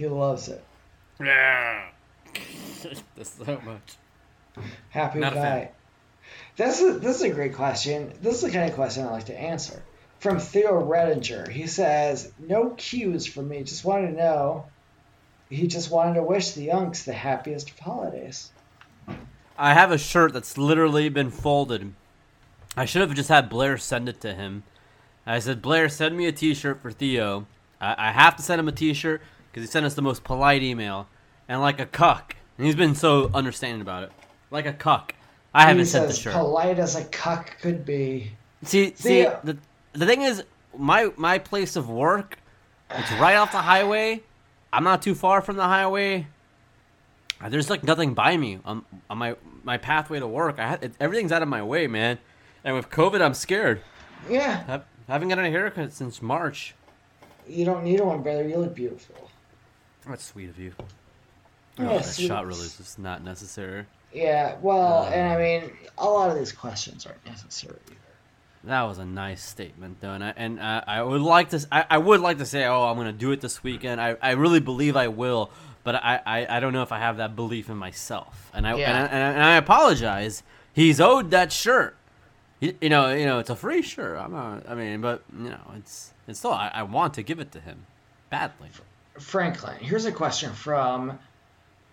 Speaker 2: He loves it.
Speaker 1: Yeah. [laughs] That's so much.
Speaker 2: Happy
Speaker 1: Not
Speaker 2: guy.
Speaker 1: fan.
Speaker 2: This is this is a great question. This is the kind of question I like to answer. From Theo Redinger, he says, "No cues for me. Just wanted to know." He just wanted to wish the Unks the happiest of holidays.
Speaker 1: I have a shirt that's literally been folded. I should have just had Blair send it to him. I said, Blair, send me a T-shirt for Theo. I, I have to send him a T-shirt because he sent us the most polite email, and like a cuck, and he's been so understanding about it, like a cuck. I haven't
Speaker 2: He's
Speaker 1: sent the
Speaker 2: as
Speaker 1: shirt.
Speaker 2: polite as a cuck could be.
Speaker 1: See, see,
Speaker 2: Theo-
Speaker 1: the the thing is, my my place of work, it's right off the highway. I'm not too far from the highway. Uh, There's like nothing by me on, on my my pathway to work. I it, everything's out of my way, man. And with COVID, I'm scared.
Speaker 2: Yeah,
Speaker 1: I haven't gotten a haircut since March.
Speaker 2: you don't need one, brother. You look beautiful.
Speaker 1: That's sweet of you.
Speaker 2: Yeah,
Speaker 1: Oh, that shot really is just not necessary.
Speaker 2: Yeah, well,
Speaker 1: Uh.
Speaker 2: and I mean, a lot of these questions aren't necessary either.
Speaker 1: That was a nice statement, though, and I and I, I would like to I, I would like to say, oh, I'm gonna do it this weekend. I, I really believe I will, but I, I, I don't know if I have that belief in myself, and I
Speaker 2: Yeah.
Speaker 1: and, I and, I and I apologize. He's owed that shirt. You, you know, you know, it's a free shirt. I'm not. I mean, but you know, it's it's still. I, I want to give it to him badly.
Speaker 2: Franklin, here's a question from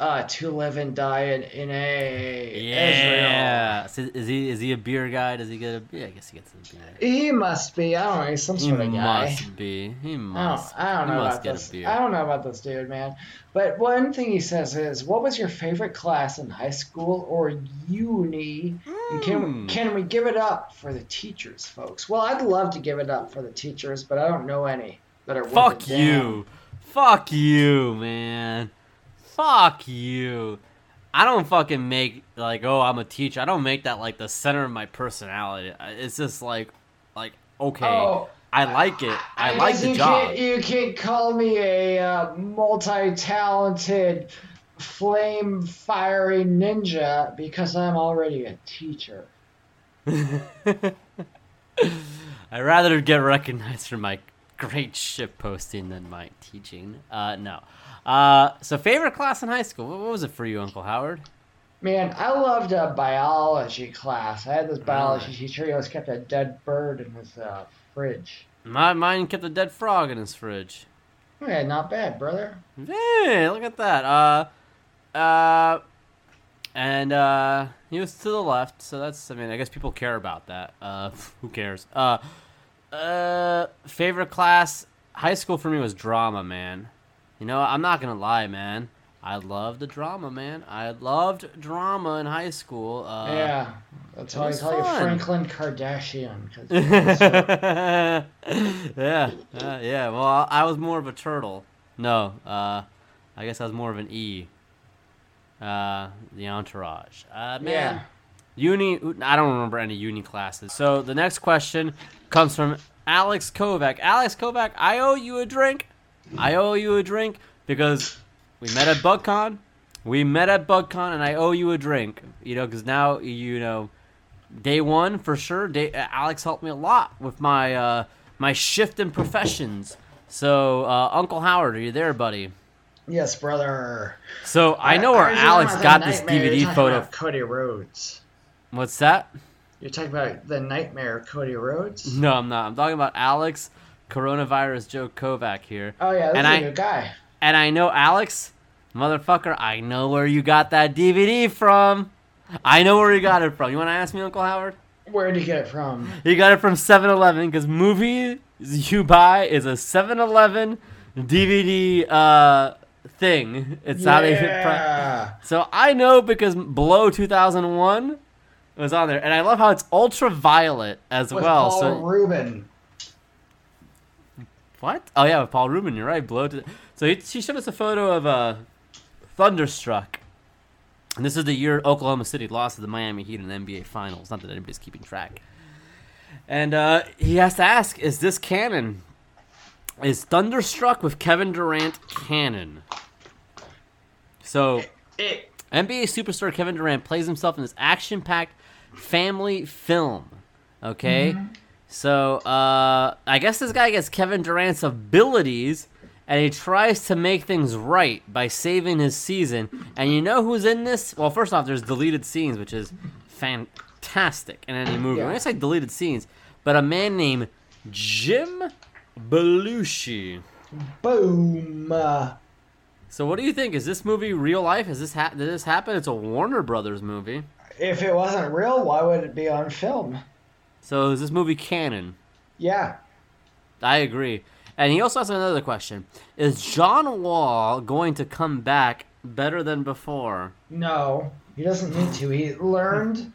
Speaker 2: uh, To Live and Die in, in a Israel.
Speaker 1: Yeah. So is he is he a beer guy? Does he get a? Yeah, I guess he gets a beer.
Speaker 2: He must be. I don't know. He's some
Speaker 1: He
Speaker 2: sort of guy.
Speaker 1: He must be. He
Speaker 2: I don't,
Speaker 1: must.
Speaker 2: I don't know
Speaker 1: must
Speaker 2: about this.
Speaker 1: beer.
Speaker 2: I don't know about this dude, man. But one thing he says is, "What was your favorite class in high school or uni? And can
Speaker 1: Hmm.
Speaker 2: can we give it up for the teachers, folks? Well, I'd love to give it up for the teachers, but I don't know any that are.
Speaker 1: Fuck you. Fuck you, man. Fuck you. I don't fucking make like oh I'm a teacher. I don't make that like the center of my personality. It's just like like okay.
Speaker 2: Oh,
Speaker 1: I like it. I, like
Speaker 2: guess
Speaker 1: the
Speaker 2: you
Speaker 1: job.
Speaker 2: Can't, you can't call me a uh, multi-talented, flame-fiery ninja because I'm already a teacher. [laughs]
Speaker 1: I'd rather get recognized for my great ship posting than my teaching. Uh no. Uh so favorite class in high school. What was it for you, Uncle Howard?
Speaker 2: Man, I loved a biology class. I had this biology
Speaker 1: Really?
Speaker 2: teacher. He always kept a dead bird in his uh, fridge.
Speaker 1: My mine kept a dead frog in his fridge.
Speaker 2: Yeah, not bad, brother.
Speaker 1: Hey, look at that. Uh, uh, and uh, he was to the left, so that's. I mean, I guess people care about that. Uh, [laughs] who cares? Uh, uh, favorite class, high school for me was drama, man. You know, I'm not gonna lie, man. I loved the drama, man. I loved drama in high school. Uh,
Speaker 2: yeah, that's why I call you. Franklin Kardashian. [laughs] [laughs]
Speaker 1: yeah, uh, yeah. Well, I, I was more of a turtle. No, uh, I guess I was more of an E. Uh, the entourage. Uh, man,
Speaker 2: yeah.
Speaker 1: uni. I don't remember any uni classes. So the next question comes from Alex Kovac. Alex Kovac, I owe you a drink. I owe you a drink because we met at BugCon. We met at BugCon, and I owe you a drink. You know, because now you know day one for sure. Day, uh, Alex helped me a lot with my uh, my shift in professions. So, uh, Uncle Howard, are you there, buddy?
Speaker 2: Yes, brother.
Speaker 1: So I know where
Speaker 2: it
Speaker 1: Alex got this DVD photo.
Speaker 2: Cody Rhodes.
Speaker 1: What's that?
Speaker 2: You're talking about the nightmare Cody Rhodes?
Speaker 1: No, I'm not. I'm talking about Alex Coronavirus Joe Kovac here.
Speaker 2: Oh yeah, this
Speaker 1: And
Speaker 2: is
Speaker 1: I-
Speaker 2: a good guy.
Speaker 1: And I know Alex, motherfucker, I know where you got that DVD from. I know where you got it from. You want to ask me, Uncle Howard?
Speaker 2: Where'd you get it from?
Speaker 1: You got it from 7-Eleven because movie you buy is a 7-Eleven DVD uh, thing. It's how they.
Speaker 2: yeah.
Speaker 1: So I know because Blow 2001 was on there, and I love how it's ultraviolet as
Speaker 2: With
Speaker 1: well.
Speaker 2: Paul
Speaker 1: so
Speaker 2: Rubin.
Speaker 1: What? Oh yeah, with Paul Rubin. You're right. Blow to. So he, she showed us a photo of uh, Thunderstruck, and this is the year Oklahoma City lost to the Miami Heat in the NBA Finals. Not that anybody's keeping track. And uh, he has to ask: Is this canon? Is Thunderstruck with Kevin Durant canon? So
Speaker 2: It,
Speaker 1: NBA superstar Kevin Durant plays himself in this action-packed family film. Okay, so uh, I guess this guy gets Kevin Durant's abilities and he tries to make things right by saving his season. And you know who's in this? Well, first off, there's deleted scenes, which is fantastic in any movie. When I
Speaker 2: Yeah.
Speaker 1: say deleted scenes, but a man named Jim Belushi.
Speaker 2: Boom.
Speaker 1: So, what do you think? Is this movie real life? Is this ha- did this happen? It's a Warner Brothers movie.
Speaker 2: If it wasn't real, why would it be on film?
Speaker 1: So, is this movie canon?
Speaker 2: Yeah.
Speaker 1: I agree. And he also has another question: Is John Wall going to come back better than before?
Speaker 2: No, he doesn't need to. He learned.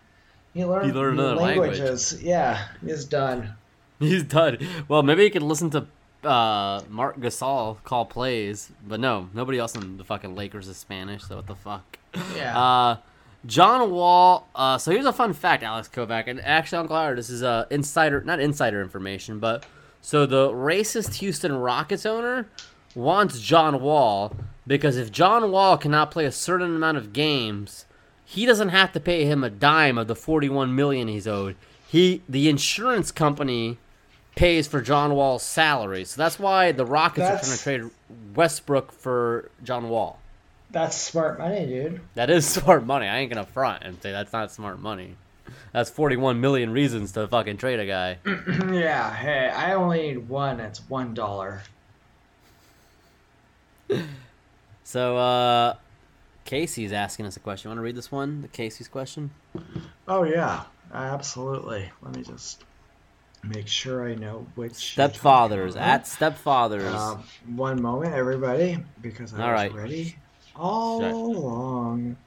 Speaker 2: He learned,
Speaker 1: He learned another language.
Speaker 2: languages. Yeah, he's done. [laughs]
Speaker 1: He's done. Well, maybe he could listen to uh, Marc Gasol call plays, but no, nobody else in the fucking Lakers is Spanish. So what the fuck?
Speaker 2: Yeah.
Speaker 1: Uh, John Wall. Uh, so here's a fun fact, Alex Kovac, and actually, Uncle Howard, this is uh, insider, not insider information, but so the racist Houston Rockets owner wants John Wall because if John Wall cannot play a certain amount of games, he doesn't have to pay him a dime of the 41 million he's owed. He, the insurance company, pays for John Wall's salary. So that's why the Rockets
Speaker 2: That's-
Speaker 1: are trying to trade Westbrook for John Wall.
Speaker 2: That's smart money, dude.
Speaker 1: That is [laughs] smart money. I ain't gonna front and say that's not smart money. That's 41 million reasons to fucking trade a guy. [clears throat]
Speaker 2: yeah. Hey, I only need one. It's one dollar. [laughs]
Speaker 1: So, uh, Casey's asking us a question. You Want to read this one? The Casey's question?
Speaker 2: Oh yeah, absolutely. Let me just make sure I know which
Speaker 1: Stepfathers. At Stepfathers.
Speaker 2: Um, one moment, everybody, because I
Speaker 1: All
Speaker 2: was
Speaker 1: right.
Speaker 2: ready all
Speaker 1: Shut-
Speaker 2: along.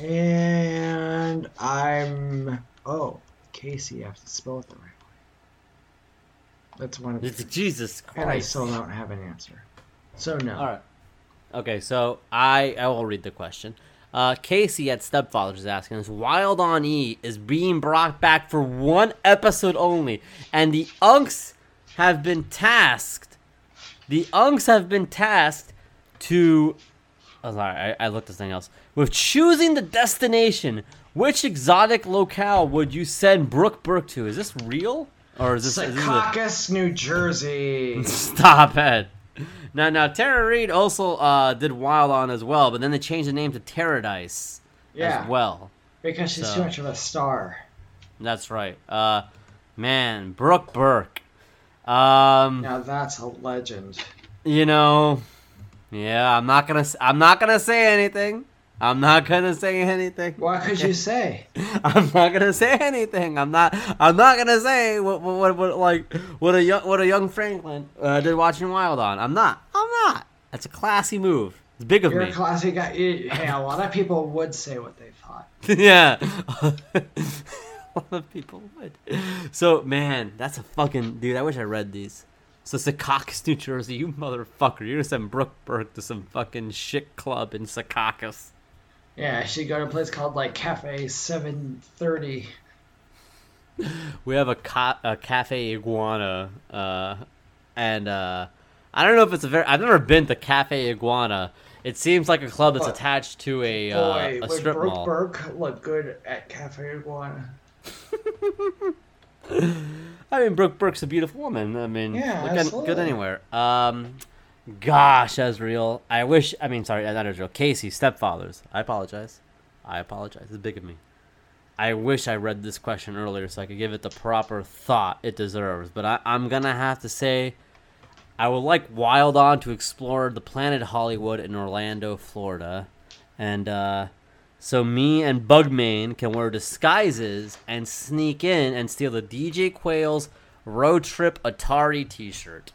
Speaker 2: And I'm oh, Casey. I have to spell it the right way. That's one of
Speaker 1: It's-
Speaker 2: the,
Speaker 1: Jesus
Speaker 2: and I still don't have an answer. So no.
Speaker 1: All right. Okay, so I I will read the question. Uh, Casey at Stepfathers is asking us: Wild on E is being brought back for one episode only, and the Unks have been tasked. The Unks have been tasked to. Oh, sorry, I, I looked at something else. With choosing the destination, which exotic locale would you send Brooke Burke to? Is this real, or is this? Is this a-
Speaker 2: Secaucus, New Jersey. [laughs]
Speaker 1: Stop it. Now, now, Tara Reid also uh, did Wild On as well, but then they changed the name to Paradise
Speaker 2: Yeah,
Speaker 1: as well.
Speaker 2: because she's
Speaker 1: So-
Speaker 2: too much of a star.
Speaker 1: That's right. Uh, man, Brooke Burke. Um,
Speaker 2: Now that's a legend.
Speaker 1: you know, yeah, I'm not gonna, I'm not gonna say anything. I'm not gonna say anything.
Speaker 2: What could you [laughs] say?
Speaker 1: I'm not gonna say anything. I'm not. I'm not gonna say what what, what, what like what a young what a young Franklin uh, did watching Wild On. I'm not. I'm not. That's a classy move. It's big of
Speaker 2: You're
Speaker 1: me.
Speaker 2: a classic guy. You- [laughs] Hey, a lot of people would say what they thought. [laughs]
Speaker 1: yeah. a lot of people would. So man, that's a fucking dude. I wish I read these. So Secaucus, New Jersey, you motherfucker. You're gonna send Brooke Burke to some fucking shit club in Secaucus.
Speaker 2: Yeah, she go to a place called like Cafe 730. [laughs]
Speaker 1: We have a, ca- a cafe iguana, uh, and uh, I don't know if it's a very. I've never been to Cafe Iguana. It seems like a club that's attached to a
Speaker 2: Boy,
Speaker 1: uh, a strip
Speaker 2: Brooke
Speaker 1: mall.
Speaker 2: Burke look good at Cafe Iguana. [laughs]
Speaker 1: I mean, Brooke Burke's a beautiful woman. I mean,
Speaker 2: Yeah,
Speaker 1: look at, good anywhere. Um, gosh, Ezreal. I wish. I mean, sorry, not Ezreal. Casey, stepfathers. I apologize. I apologize. It's big of me. I wish I read this question earlier so I could give it the proper thought it deserves. But I, I'm gonna have to say, I would like Wild On to explore the planet Hollywood in Orlando, Florida, and uh, so me and Bugman can wear disguises and sneak in and steal the DJ Quail's Road Trip Atari T-shirt.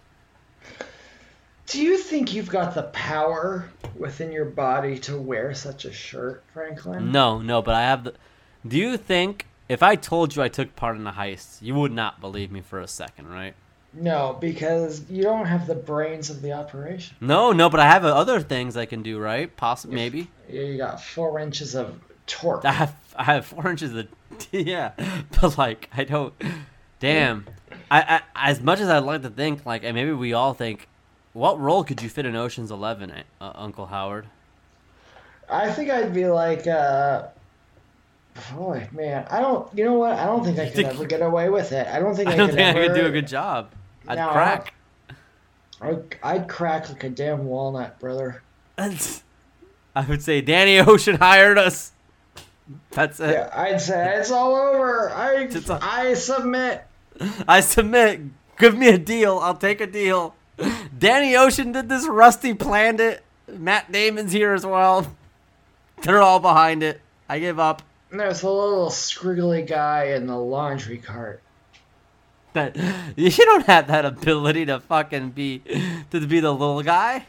Speaker 2: Do you think you've got the power within your body to wear such a shirt, Franklin?
Speaker 1: No, no, but I have the. Do you think if I told you I took part in the heist, you would not believe me for a second, right?
Speaker 2: No, because you don't have the brains of the operation.
Speaker 1: No, no, but I have other things I can do, right? Possibly, maybe.
Speaker 2: You got four inches of torque.
Speaker 1: I have I have four inches of [laughs] yeah, but like I don't. Damn, I, I as much as I'd like to think like, and maybe we all think, what role could you fit in Ocean's Eleven, uh, Uncle Howard?
Speaker 2: I think I'd be like, uh, boy, man, I don't. You know what? I don't think I could ever get away with it. I don't think [laughs] I,
Speaker 1: I don't
Speaker 2: could
Speaker 1: think I could do a good job. I'd
Speaker 2: No,
Speaker 1: crack.
Speaker 2: I'd, I'd crack like a damn walnut, brother. [laughs]
Speaker 1: I would say Danny Ocean hired us. That's it.
Speaker 2: Yeah, I'd say it's all over. I [laughs]
Speaker 1: It's a-
Speaker 2: I submit.
Speaker 1: I submit. Give me a deal. I'll take a deal. Danny Ocean did this. Rusty planned it. Matt Damon's here as well. They're all behind it. I give up.
Speaker 2: There's a little scriggly guy in the laundry cart.
Speaker 1: That [laughs] you don't have that ability to fucking be to be the little guy.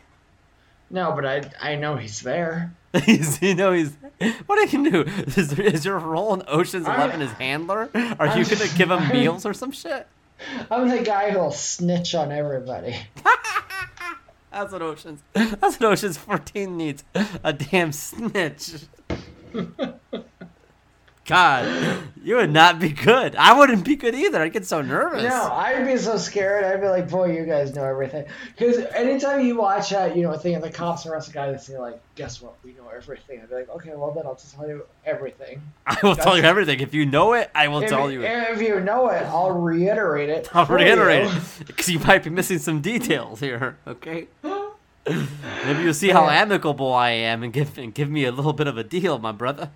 Speaker 2: No, but I I know he's there. [laughs]
Speaker 1: You know, he's. What do you do? Is, is your role in Ocean's
Speaker 2: I'm-
Speaker 1: Eleven his handler? Are you
Speaker 2: I'm-
Speaker 1: gonna give him [laughs] meals or some shit?
Speaker 2: I'm the guy who'll snitch on everybody. [laughs]
Speaker 1: That's what Ocean's. That's what Ocean's 14 needs. A damn snitch. God, you would not be good. I wouldn't be good either. I'd get so nervous.
Speaker 2: No, I'd be so scared. I'd be like, boy, you guys know everything. Because anytime you watch that, you know, a thing of the cops arrest a guy, they say, like, guess what? We know everything. I'd be like, okay, well, then I'll just tell you everything.
Speaker 1: I will tell you everything. If you know it, I will
Speaker 2: If,
Speaker 1: tell you. it.
Speaker 2: if you know it, I'll reiterate it.
Speaker 1: I'll reiterate
Speaker 2: you.
Speaker 1: it because you might be missing some details here. Okay. [laughs] Maybe you'll see how amicable I am and give and give me a little bit of a deal, my brother.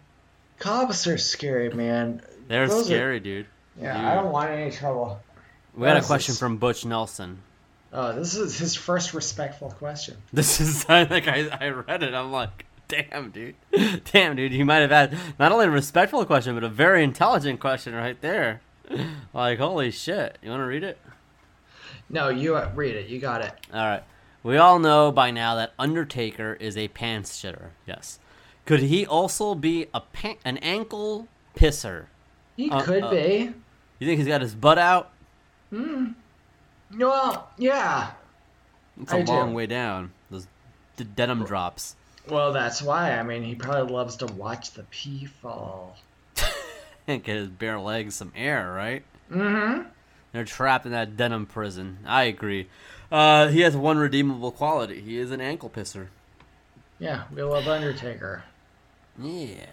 Speaker 2: Cops are scary, man.
Speaker 1: They're
Speaker 2: Those are-
Speaker 1: scary, dude.
Speaker 2: Yeah,
Speaker 1: Dude.
Speaker 2: I don't want any trouble.
Speaker 1: We got a question
Speaker 2: it's-
Speaker 1: from Butch Nelson.
Speaker 2: Oh, this is his first respectful question. [laughs]
Speaker 1: This is like I, I read it. I'm like, damn, dude, [laughs] damn, dude. You might have had not only a respectful question, but a very intelligent question right there. [laughs] Like, holy shit! You want to read it?
Speaker 2: No, you uh, read it. You got it.
Speaker 1: All right. We all know by now that Undertaker is a pants shitter. Yes. Could he also be a pan- an ankle pisser?
Speaker 2: He
Speaker 1: Uh,
Speaker 2: could
Speaker 1: uh,
Speaker 2: be.
Speaker 1: You think he's got his butt out? Hmm.
Speaker 2: Well, yeah.
Speaker 1: It's a
Speaker 2: I do.
Speaker 1: long way down. Those d- denim drops.
Speaker 2: Well, that's why. I mean, he probably loves to watch the pee fall. [laughs]
Speaker 1: Can't get his bare legs some air, right?
Speaker 2: Mm-hmm.
Speaker 1: They're trapped in that denim prison. I agree. Uh, he has one redeemable quality. He is an ankle pisser.
Speaker 2: Yeah, we love Undertaker.
Speaker 1: Yeah.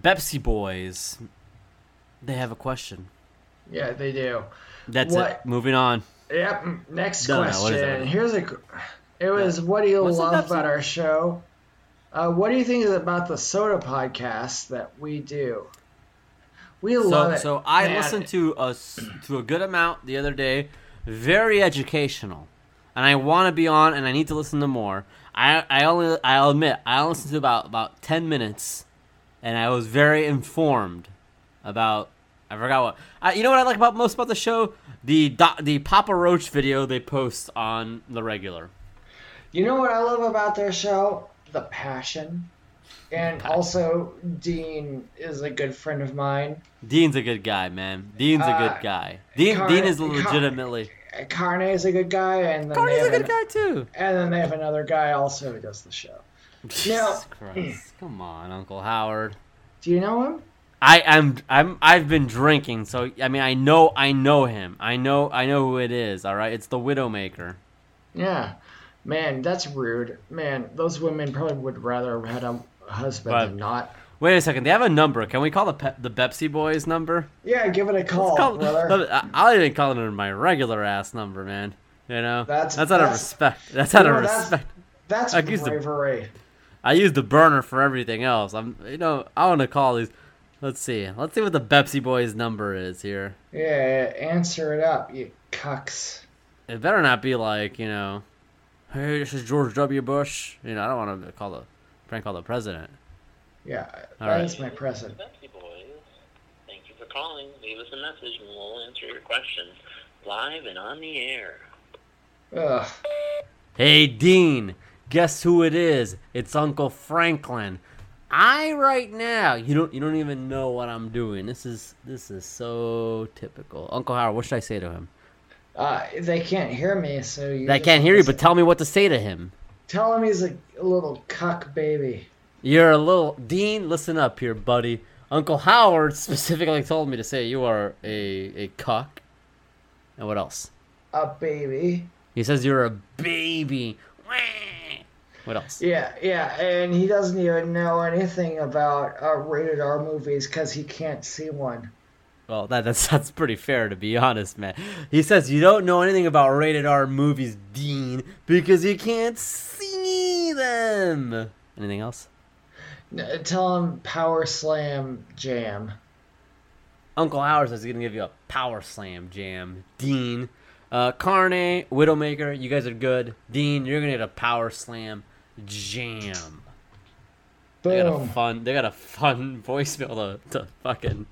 Speaker 1: Pepsi Boys. They have a question.
Speaker 2: Yeah, they do.
Speaker 1: That's
Speaker 2: What-
Speaker 1: it. Moving on.
Speaker 2: Yep. Next
Speaker 1: No, no,
Speaker 2: question.
Speaker 1: that?
Speaker 2: Here's a. It was what do you
Speaker 1: What's
Speaker 2: love about our show? Uh, what do you think is about the soda podcast that we do? We love it.
Speaker 1: so I
Speaker 2: man.
Speaker 1: listened to a to a good amount the other day. Very educational, and I want to be on, and I need to listen to more. I I only I'll admit I listened to about about ten minutes, and I was very informed about. I forgot what. I, you know what I like about most about the show? The the Papa Roach video they post on the regular.
Speaker 2: You know what I love about their show? The passion. And
Speaker 1: Passion.
Speaker 2: also, Dean is a good friend of mine.
Speaker 1: Dean's a good guy, man. Dean's a
Speaker 2: Uh,
Speaker 1: good guy. Dean
Speaker 2: Car-
Speaker 1: Dean is legitimately.
Speaker 2: Carne is a good guy, and then
Speaker 1: Carney's a good
Speaker 2: an-
Speaker 1: guy too.
Speaker 2: And then they have another guy also who does the show.
Speaker 1: Jesus [clears throat] Christ! Come on, Uncle Howard.
Speaker 2: Do you know him?
Speaker 1: I am I'm I've been drinking, so I mean I know I know him. I know I know who it is. All right, it's the Widowmaker.
Speaker 2: Yeah. Man, that's rude. Man, those women probably would rather have had a husband
Speaker 1: Right.
Speaker 2: than not.
Speaker 1: Wait a second, they have a number. Can we call the Pe- the Pepsi Boys number?
Speaker 2: Yeah, give it a call,
Speaker 1: call-
Speaker 2: brother.
Speaker 1: I- uh, I'll even call it my regular ass number, man. You know,
Speaker 2: That's-
Speaker 1: that's out of respect. That's out
Speaker 2: you
Speaker 1: of
Speaker 2: know, that's-
Speaker 1: respect.
Speaker 2: That's
Speaker 1: I
Speaker 2: bravery.
Speaker 1: I use the burner for everything else. I'm, you know, I want to call these. Let's see. Let's see what the Pepsi Boys number is here.
Speaker 2: Yeah, answer it up, you cucks.
Speaker 1: It better not be like, you know, hey, this is George W. Bush. You know, I don't want to call the prank call the president.
Speaker 2: Yeah,
Speaker 1: All
Speaker 2: that is
Speaker 1: right.
Speaker 2: my present.
Speaker 3: Pepsi Boys. Thank you for calling. Leave us a message and we'll answer your questions live and on the air.
Speaker 2: Ugh.
Speaker 1: Hey, Dean, guess who it is? It's Uncle Franklin. I right now, you don't you don't even know what I'm doing. This is this is so typical. Uncle Howard, what should I say to him?
Speaker 2: Uh, they can't hear me, so you.
Speaker 1: I can't hear you, but tell me what to say to him.
Speaker 2: tell him he's a, a little cuck baby.
Speaker 1: You're a little Dean. Listen up here, buddy. Uncle Howard specifically told me to say you are a a cuck. And what else?
Speaker 2: A baby.
Speaker 1: He says you're a baby. What else?
Speaker 2: Yeah, yeah, and he doesn't even know anything about uh, rated R movies because he can't see one.
Speaker 1: Well, that, that's that's pretty fair to be honest, man. He says you don't know anything about rated R movies, Dean, because you can't see them. Anything else?
Speaker 2: N- Tell him Power Slam Jam.
Speaker 1: Uncle Howard says he's gonna give you a power slam jam. Dean, uh, Carne, Widowmaker, you guys are good. Dean, you're gonna get a power slam jam. They got a fun. They got a fun [laughs] voicemail to, to fucking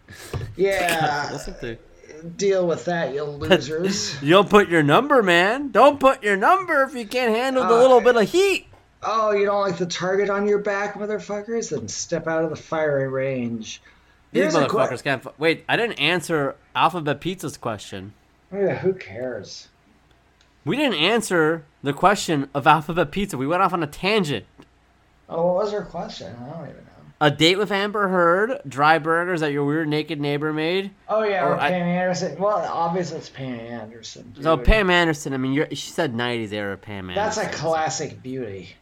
Speaker 1: [laughs]
Speaker 2: Yeah. [laughs]
Speaker 1: listen to.
Speaker 2: Deal with that, you losers.
Speaker 1: You don't put your number, man. Don't put your number if you can't handle the
Speaker 2: Uh,
Speaker 1: little bit of heat.
Speaker 2: Oh, you don't like the target on your back, motherfuckers? Then step out of the firing range.
Speaker 1: These
Speaker 2: Here's
Speaker 1: motherfuckers can't. Wait, I didn't answer Alphabet Pizza's question.
Speaker 2: Yeah, who cares?
Speaker 1: We didn't answer the question of Alphabet Pizza. We went off on a tangent.
Speaker 2: Oh, what was her question? I don't even know.
Speaker 1: A date with Amber Heard, dry burgers that your weird naked neighbor made.
Speaker 2: Oh yeah,
Speaker 1: Or
Speaker 2: or
Speaker 1: I-
Speaker 2: Pam Anderson. Well, obviously it's Pam Anderson.
Speaker 1: So. Pam Anderson, I mean, you're, she said '90s era Pam Anderson.
Speaker 2: That's a classic beauty.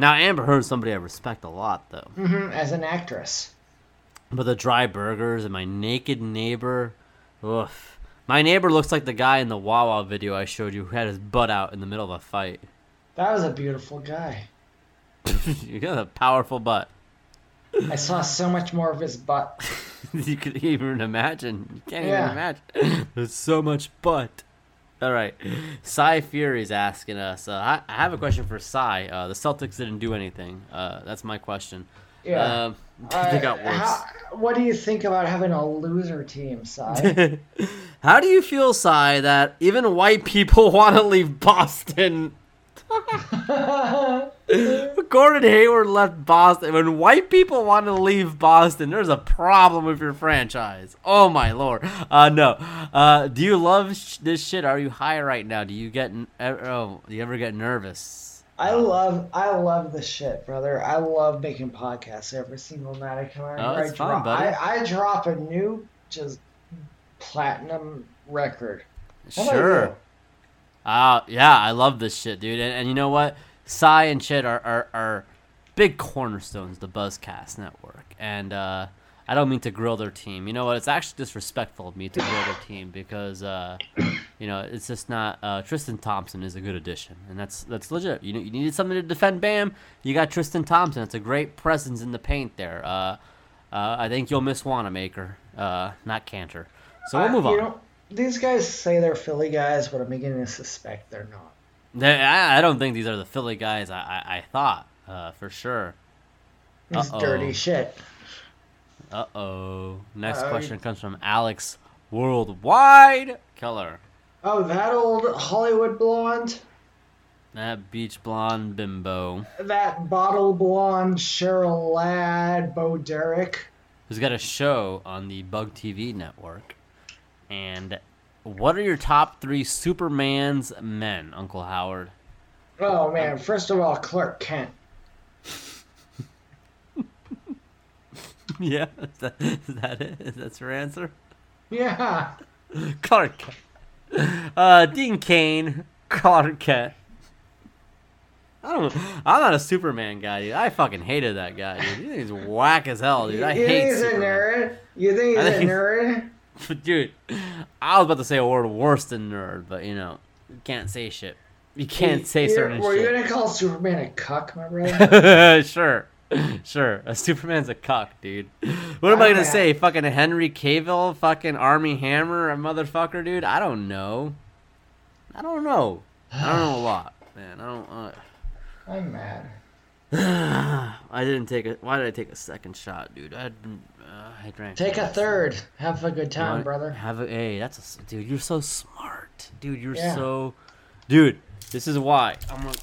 Speaker 1: Now Amber Heard's somebody I respect a lot, though.
Speaker 2: Mm-hmm, As an actress.
Speaker 1: But the dry burgers and my naked neighbor, oof. My neighbor looks like the guy in the Wawa video I showed you who had his butt out in the middle of a fight.
Speaker 2: That was a beautiful guy. [laughs]
Speaker 1: you got a powerful butt.
Speaker 2: I saw so much more of his butt. [laughs]
Speaker 1: you could even imagine. You can't
Speaker 2: Yeah.
Speaker 1: even imagine. [laughs] There's so much butt. [laughs] All right. Cy is asking us. Uh, I, I have a question for Cy. Uh, the Celtics didn't do anything. Uh, that's my question.
Speaker 2: Yeah.
Speaker 1: Um,
Speaker 2: Uh, [laughs]
Speaker 1: they got worse.
Speaker 2: how- what do you think about having a loser team, Si? [laughs]
Speaker 1: How do you feel, Cy, that even white people want to leave Boston? [laughs] Gordon Hayward left Boston. When white people want to leave Boston, there's a problem with your franchise. Oh my lord. Uh, no. Uh, do you love sh- this shit? Are you high right now? Do you get? n- Oh, do you ever get nervous?
Speaker 2: I love I love the shit, brother. I love making podcasts every single night I come out.
Speaker 1: Oh, it's
Speaker 2: I
Speaker 1: fun,
Speaker 2: drop,
Speaker 1: buddy.
Speaker 2: I, I drop a new just platinum record. How
Speaker 1: Sure. Uh, yeah, I love this shit, dude. And, and you know what? Cy and Chit are, are, are big cornerstones of the Buzzcast network. And uh, I don't mean to grill their team. You know what? It's actually disrespectful of me to grill their team because, uh, [coughs] you know, it's just not. Uh, Tristan Thompson is a good addition. And that's that's legit. You, know, you needed something to defend Bam. You got Tristan Thompson. It's a great presence in the paint there. Uh, uh, I think you'll miss Wanamaker, uh, not Kanter. So we'll move on.
Speaker 2: know, these guys say they're Philly guys, but I'm beginning to suspect they're not.
Speaker 1: They, I, I don't think these are the Philly guys I, I, I thought, uh, for sure. Uh-oh.
Speaker 2: dirty shit.
Speaker 1: Uh oh. Next
Speaker 2: Uh,
Speaker 1: question comes from Alex Worldwide Keller.
Speaker 2: Oh, that old Hollywood blonde,
Speaker 1: That beach blonde bimbo
Speaker 2: that bottle blonde Cheryl Ladd, Bo Derek.
Speaker 1: who's got a show on the Bug TV network. And what are your top three Superman's men, Uncle Howard?
Speaker 2: Oh man, first of all, Clark Kent. [laughs]
Speaker 1: yeah, is that, is that it? Is that your answer?
Speaker 2: Yeah. [laughs]
Speaker 1: Clark Kent. Uh, Dean Cain, Clark Kent. I don't. I'm not a Superman guy, dude. I fucking hated that guy, dude. You think he's whack as hell, dude. I
Speaker 2: you
Speaker 1: hate
Speaker 2: think he's a nerd? You think he's a
Speaker 1: think-
Speaker 2: nerd? [laughs]
Speaker 1: dude. I was about to say a word worse than nerd, but you know, you can't say shit. You can't say certain
Speaker 2: Were you gonna call Superman a cuck, my brother? [laughs]
Speaker 1: sure, sure. A Superman's a cuck, dude. What am I gonna
Speaker 2: Ah.
Speaker 1: say? Fucking Henry Cavill, fucking Armie Hammer, a motherfucker, dude. I don't know. I don't know. I don't know a lot, [sighs] man. I don't. Uh,
Speaker 2: I'm mad. [sighs]
Speaker 1: I didn't take a. Why did I take a second shot, dude? I didn't. Uh, I drank.
Speaker 2: Take a third. Have a good time,
Speaker 1: want-
Speaker 2: brother.
Speaker 1: Have a hey, that's a dude. You're so smart, dude. You're
Speaker 2: Yeah.
Speaker 1: so, dude. This is why I'm gonna.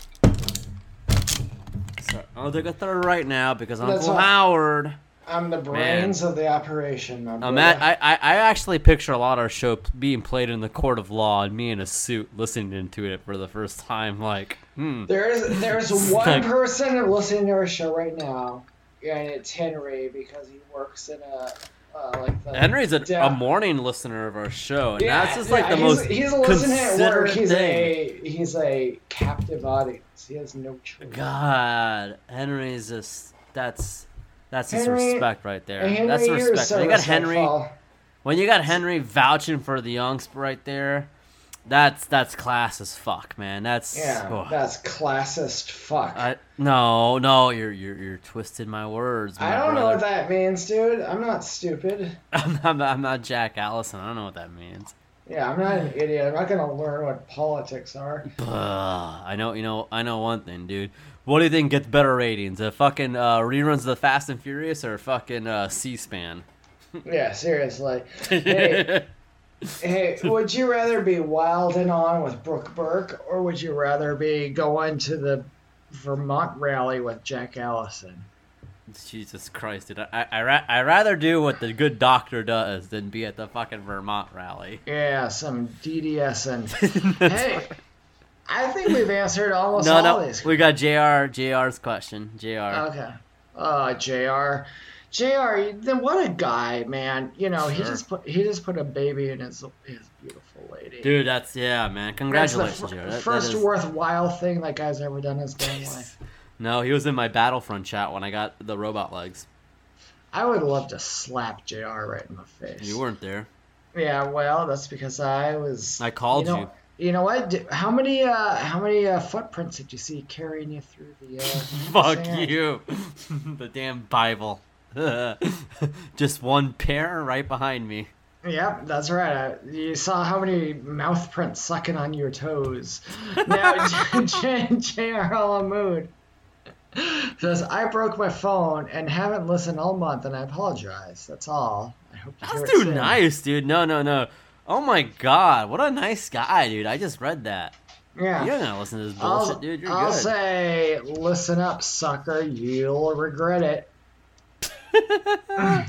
Speaker 1: So, I'll take a third right now because Uncle
Speaker 2: all-
Speaker 1: Howard.
Speaker 2: I'm the brains of the operation,
Speaker 1: I'm at, I, I I actually picture a lot of our show being played in the court of law and me in a suit listening to it for the first time. Like, hmm.
Speaker 2: There's there's [laughs] one
Speaker 1: like-
Speaker 2: person listening to our show right now, and it's Henry because he works in a uh, like the
Speaker 1: Henry's a,
Speaker 2: Yeah.
Speaker 1: a morning listener of our show, and
Speaker 2: Yeah,
Speaker 1: that's just like
Speaker 2: yeah,
Speaker 1: the
Speaker 2: he's,
Speaker 1: most
Speaker 2: he's listening at work. He's
Speaker 1: thing.
Speaker 2: a he's a captive audience. He has no choice.
Speaker 1: God, Henry's just that's that's
Speaker 2: Henry-
Speaker 1: respect right there.
Speaker 2: Henry,
Speaker 1: that's respect.
Speaker 2: so
Speaker 1: you got Henry. when you got Henry vouching for the youngs right there, that's that's class as fuck, man. That's
Speaker 2: Yeah,
Speaker 1: oh.
Speaker 2: that's classist fuck. I,
Speaker 1: no, no, you're you're you're twisting my words. my I
Speaker 2: don't know what that means, dude. I'm not stupid. [laughs]
Speaker 1: I'm, I'm, I'm not Jack Allison. I don't know what that means.
Speaker 2: Yeah, I'm not an idiot. I'm not gonna learn what politics are.
Speaker 1: I know, you know, I know one thing, dude. What do you think gets better ratings? A fucking uh, reruns of the Fast and Furious or fucking uh, C-SPAN?
Speaker 2: Yeah, seriously. [laughs] Hey, hey, would you rather be wilding on with Brooke Burke, or would you rather be going to the Vermont rally with Jack Allison?
Speaker 1: Jesus Christ, dude. I I ra- I rather do what the good doctor does than be at the fucking Vermont rally.
Speaker 2: Yeah, some DDS and [laughs] hey, I think we've answered almost
Speaker 1: no,
Speaker 2: all
Speaker 1: no,
Speaker 2: these.
Speaker 1: we got Jr. Jr's question. Jr.
Speaker 2: Okay. Uh, Jr. Jr. Then what a guy, man. You know, he just put he just put a baby in his his beautiful lady.
Speaker 1: Dude, that's yeah, man.
Speaker 2: That's
Speaker 1: Congratulations,
Speaker 2: the
Speaker 1: Jr.
Speaker 2: fir-
Speaker 1: That- that
Speaker 2: first
Speaker 1: is-
Speaker 2: worthwhile thing that guy's ever done in his damn life.
Speaker 1: No, he was in my Battlefront chat when I got the robot legs.
Speaker 2: I would love to slap Jr. right in the face.
Speaker 1: You weren't there.
Speaker 2: Yeah, well, that's because I was.
Speaker 1: I called
Speaker 2: you. Know,
Speaker 1: you.
Speaker 2: you know what? How many uh, how many uh, footprints did you see carrying you through the? Uh, [laughs]
Speaker 1: Fuck
Speaker 2: sand?
Speaker 1: you. [laughs] the damn Bible. [laughs] Just one pair right behind me.
Speaker 2: Yep, that's right. You saw how many mouth prints sucking on your toes. Now, [laughs] J.R. Alamood says, I broke my phone and haven't listened all month, and I apologize. That's all. I hope hear
Speaker 1: That's too
Speaker 2: soon."
Speaker 1: nice, dude. No, no, no. Oh my god, what a nice guy, dude. I just read that.
Speaker 2: Yeah.
Speaker 1: You're gonna listen to this bullshit,
Speaker 2: I'll,
Speaker 1: dude. You're
Speaker 2: I'll
Speaker 1: good.
Speaker 2: say, listen up, sucker. You'll regret it. [laughs]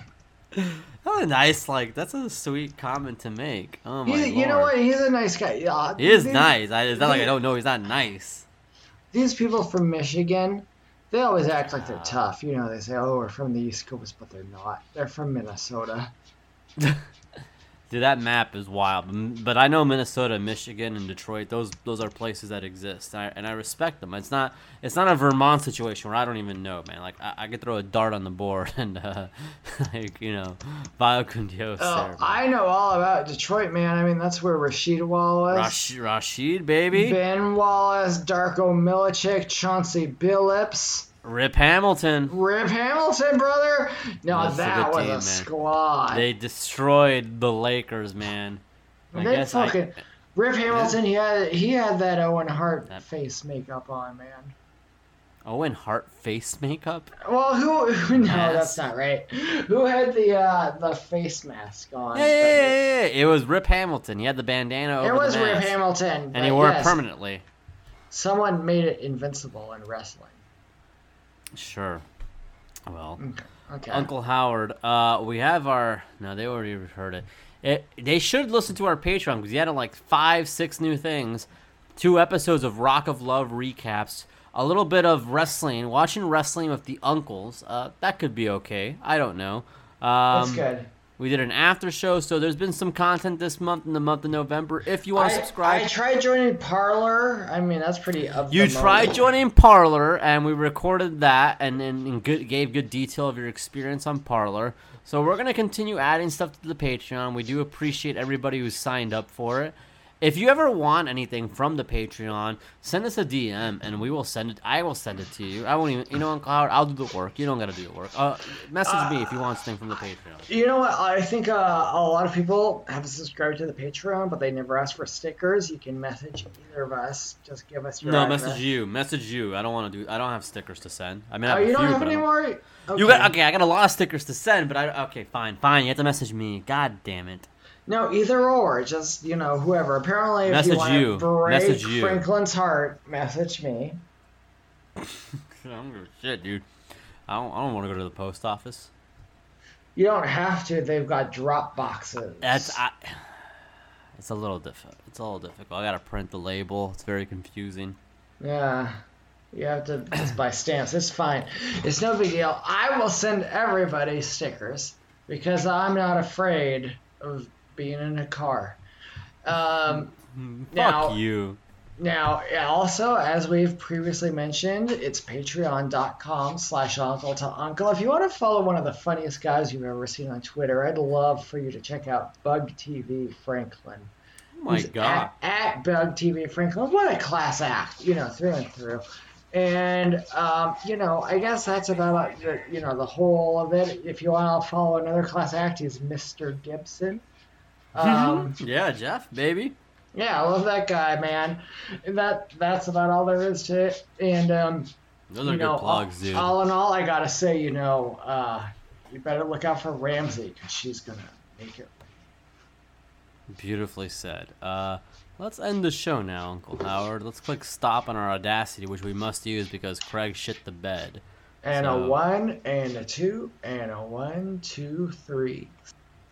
Speaker 1: Oh, nice. Like that's a sweet comment to make. Oh my
Speaker 2: He's, you know what? He's a nice guy. Yeah,
Speaker 1: He is
Speaker 2: these-
Speaker 1: nice. I, it's not like I don't know he's not nice.
Speaker 2: These people from Michigan, they always act like
Speaker 1: Ah.
Speaker 2: they're tough. You know, they say, "Oh, we're from the East Coast," but they're not. They're from Minnesota. [laughs]
Speaker 1: Dude, that map is wild. But I know Minnesota, Michigan, and Detroit. Those those are places that exist, and I, and I respect them. It's not it's not a Vermont situation where I don't even know, man. Like I, I could throw a dart on the board [laughs] and uh, [laughs] like you know, Bio con Dios
Speaker 2: Oh,
Speaker 1: there.
Speaker 2: I know all about Detroit, man. I mean, that's where Rasheed Wallace.
Speaker 1: Rash- Rasheed, baby.
Speaker 2: Ben Wallace, Darko Milicic, Chauncey Billups,
Speaker 1: Rip Hamilton.
Speaker 2: Rip Hamilton, brother. No,
Speaker 1: That's
Speaker 2: that was
Speaker 1: team,
Speaker 2: a
Speaker 1: man.
Speaker 2: squad.
Speaker 1: They destroyed the Lakers, man. I
Speaker 2: They
Speaker 1: guess I-
Speaker 2: fucking Rip Hamilton. He had he had that Owen Hart
Speaker 1: That-
Speaker 2: face makeup on, man.
Speaker 1: Owen Hart face makeup.
Speaker 2: Well, who? who [laughs] no,
Speaker 1: Yes.
Speaker 2: that's not right. Who had the uh, the face mask on?
Speaker 1: Yeah, yeah, yeah, yeah, yeah. It was Rip Hamilton. He had the bandana over
Speaker 2: It was Rip Hamilton,
Speaker 1: and he wore
Speaker 2: yes,
Speaker 1: it permanently.
Speaker 2: Someone made it invincible in wrestling.
Speaker 1: Sure. Well,
Speaker 2: Okay.
Speaker 1: Uncle Howard, uh, we have our. No, they already heard it. it they should listen to our Patreon because he had like five, six new things, two episodes of Rock of Love recaps, a little bit of wrestling, watching wrestling with the uncles. Uh, that could be okay. I don't know. Um,
Speaker 2: That's good.
Speaker 1: We did an after show, so there's been some content this month in the month of November. If you want to subscribe,
Speaker 2: I tried joining Parler. I mean, that's pretty up.
Speaker 1: You tried
Speaker 2: moment.
Speaker 1: joining Parler, and we recorded that, and, good, gave good detail of your experience on Parler. So we're gonna continue adding stuff to the Patreon. We do appreciate everybody who's signed up for it. If you ever want anything from the Patreon, send us a DM, and we will send it. I will send it to you. I won't even, you know, Uncle Howard, I'll do the work. You don't gotta do the work. Uh, message me if you want something from the Patreon.
Speaker 2: You know what? I think uh, a lot of people have subscribed to the Patreon, but they never ask for stickers. You can message either of us. Just give us your
Speaker 1: No,
Speaker 2: address.
Speaker 1: message you. Message you. I don't want to do. I don't have stickers to send. I mean, I
Speaker 2: Oh, you
Speaker 1: a
Speaker 2: don't
Speaker 1: few,
Speaker 2: have
Speaker 1: but
Speaker 2: any more? Okay.
Speaker 1: You got okay. I got a lot of stickers to send, but I okay, fine, fine. You have to message me. God damn it.
Speaker 2: No, either or. Just you know, whoever. Apparently, if
Speaker 1: Message
Speaker 2: you want
Speaker 1: you.
Speaker 2: to break
Speaker 1: Message you.
Speaker 2: Franklin's heart, message me. [laughs]
Speaker 1: I don't give shit, dude. I don't. I don't want to go to the post office.
Speaker 2: You don't have to. They've got drop boxes.
Speaker 1: That's I. It's a little difficult. It's a little difficult. I gotta print the label. It's very confusing.
Speaker 2: Yeah. You have to just buy stamps. It's fine. It's no big deal. I will send everybody stickers because I'm not afraid of being in a car. Um,
Speaker 1: Fuck
Speaker 2: Now-
Speaker 1: you.
Speaker 2: now, also, as we've previously mentioned, it's patreon.com slash uncle to uncle. If you want to follow one of the funniest guys you've ever seen on Twitter, I'd love for you to check out Bug TV Franklin.
Speaker 1: Oh my
Speaker 2: He's
Speaker 1: god.
Speaker 2: At, at Bug TV Franklin. What a class act, you know, through and through. And, um, you know, I guess that's about, you know, the whole of it. If you want to follow another class act, he's Mr. Gibson. Um, [laughs]
Speaker 1: Yeah, Jeff, baby.
Speaker 2: yeah, I love that guy, man. That that's about all there is to it. And um,
Speaker 1: Those are good
Speaker 2: know,
Speaker 1: plugs,
Speaker 2: all,
Speaker 1: dude.
Speaker 2: all in all, I gotta say, you know, uh, you better look out for Ramsey because she's gonna make it.
Speaker 1: Beautifully said. Uh, let's end the show now, Uncle Howard. Let's click stop on our audacity, which we must use because Craig shit the bed.
Speaker 2: And
Speaker 1: So-
Speaker 2: a one, and a two, and a one, two, three.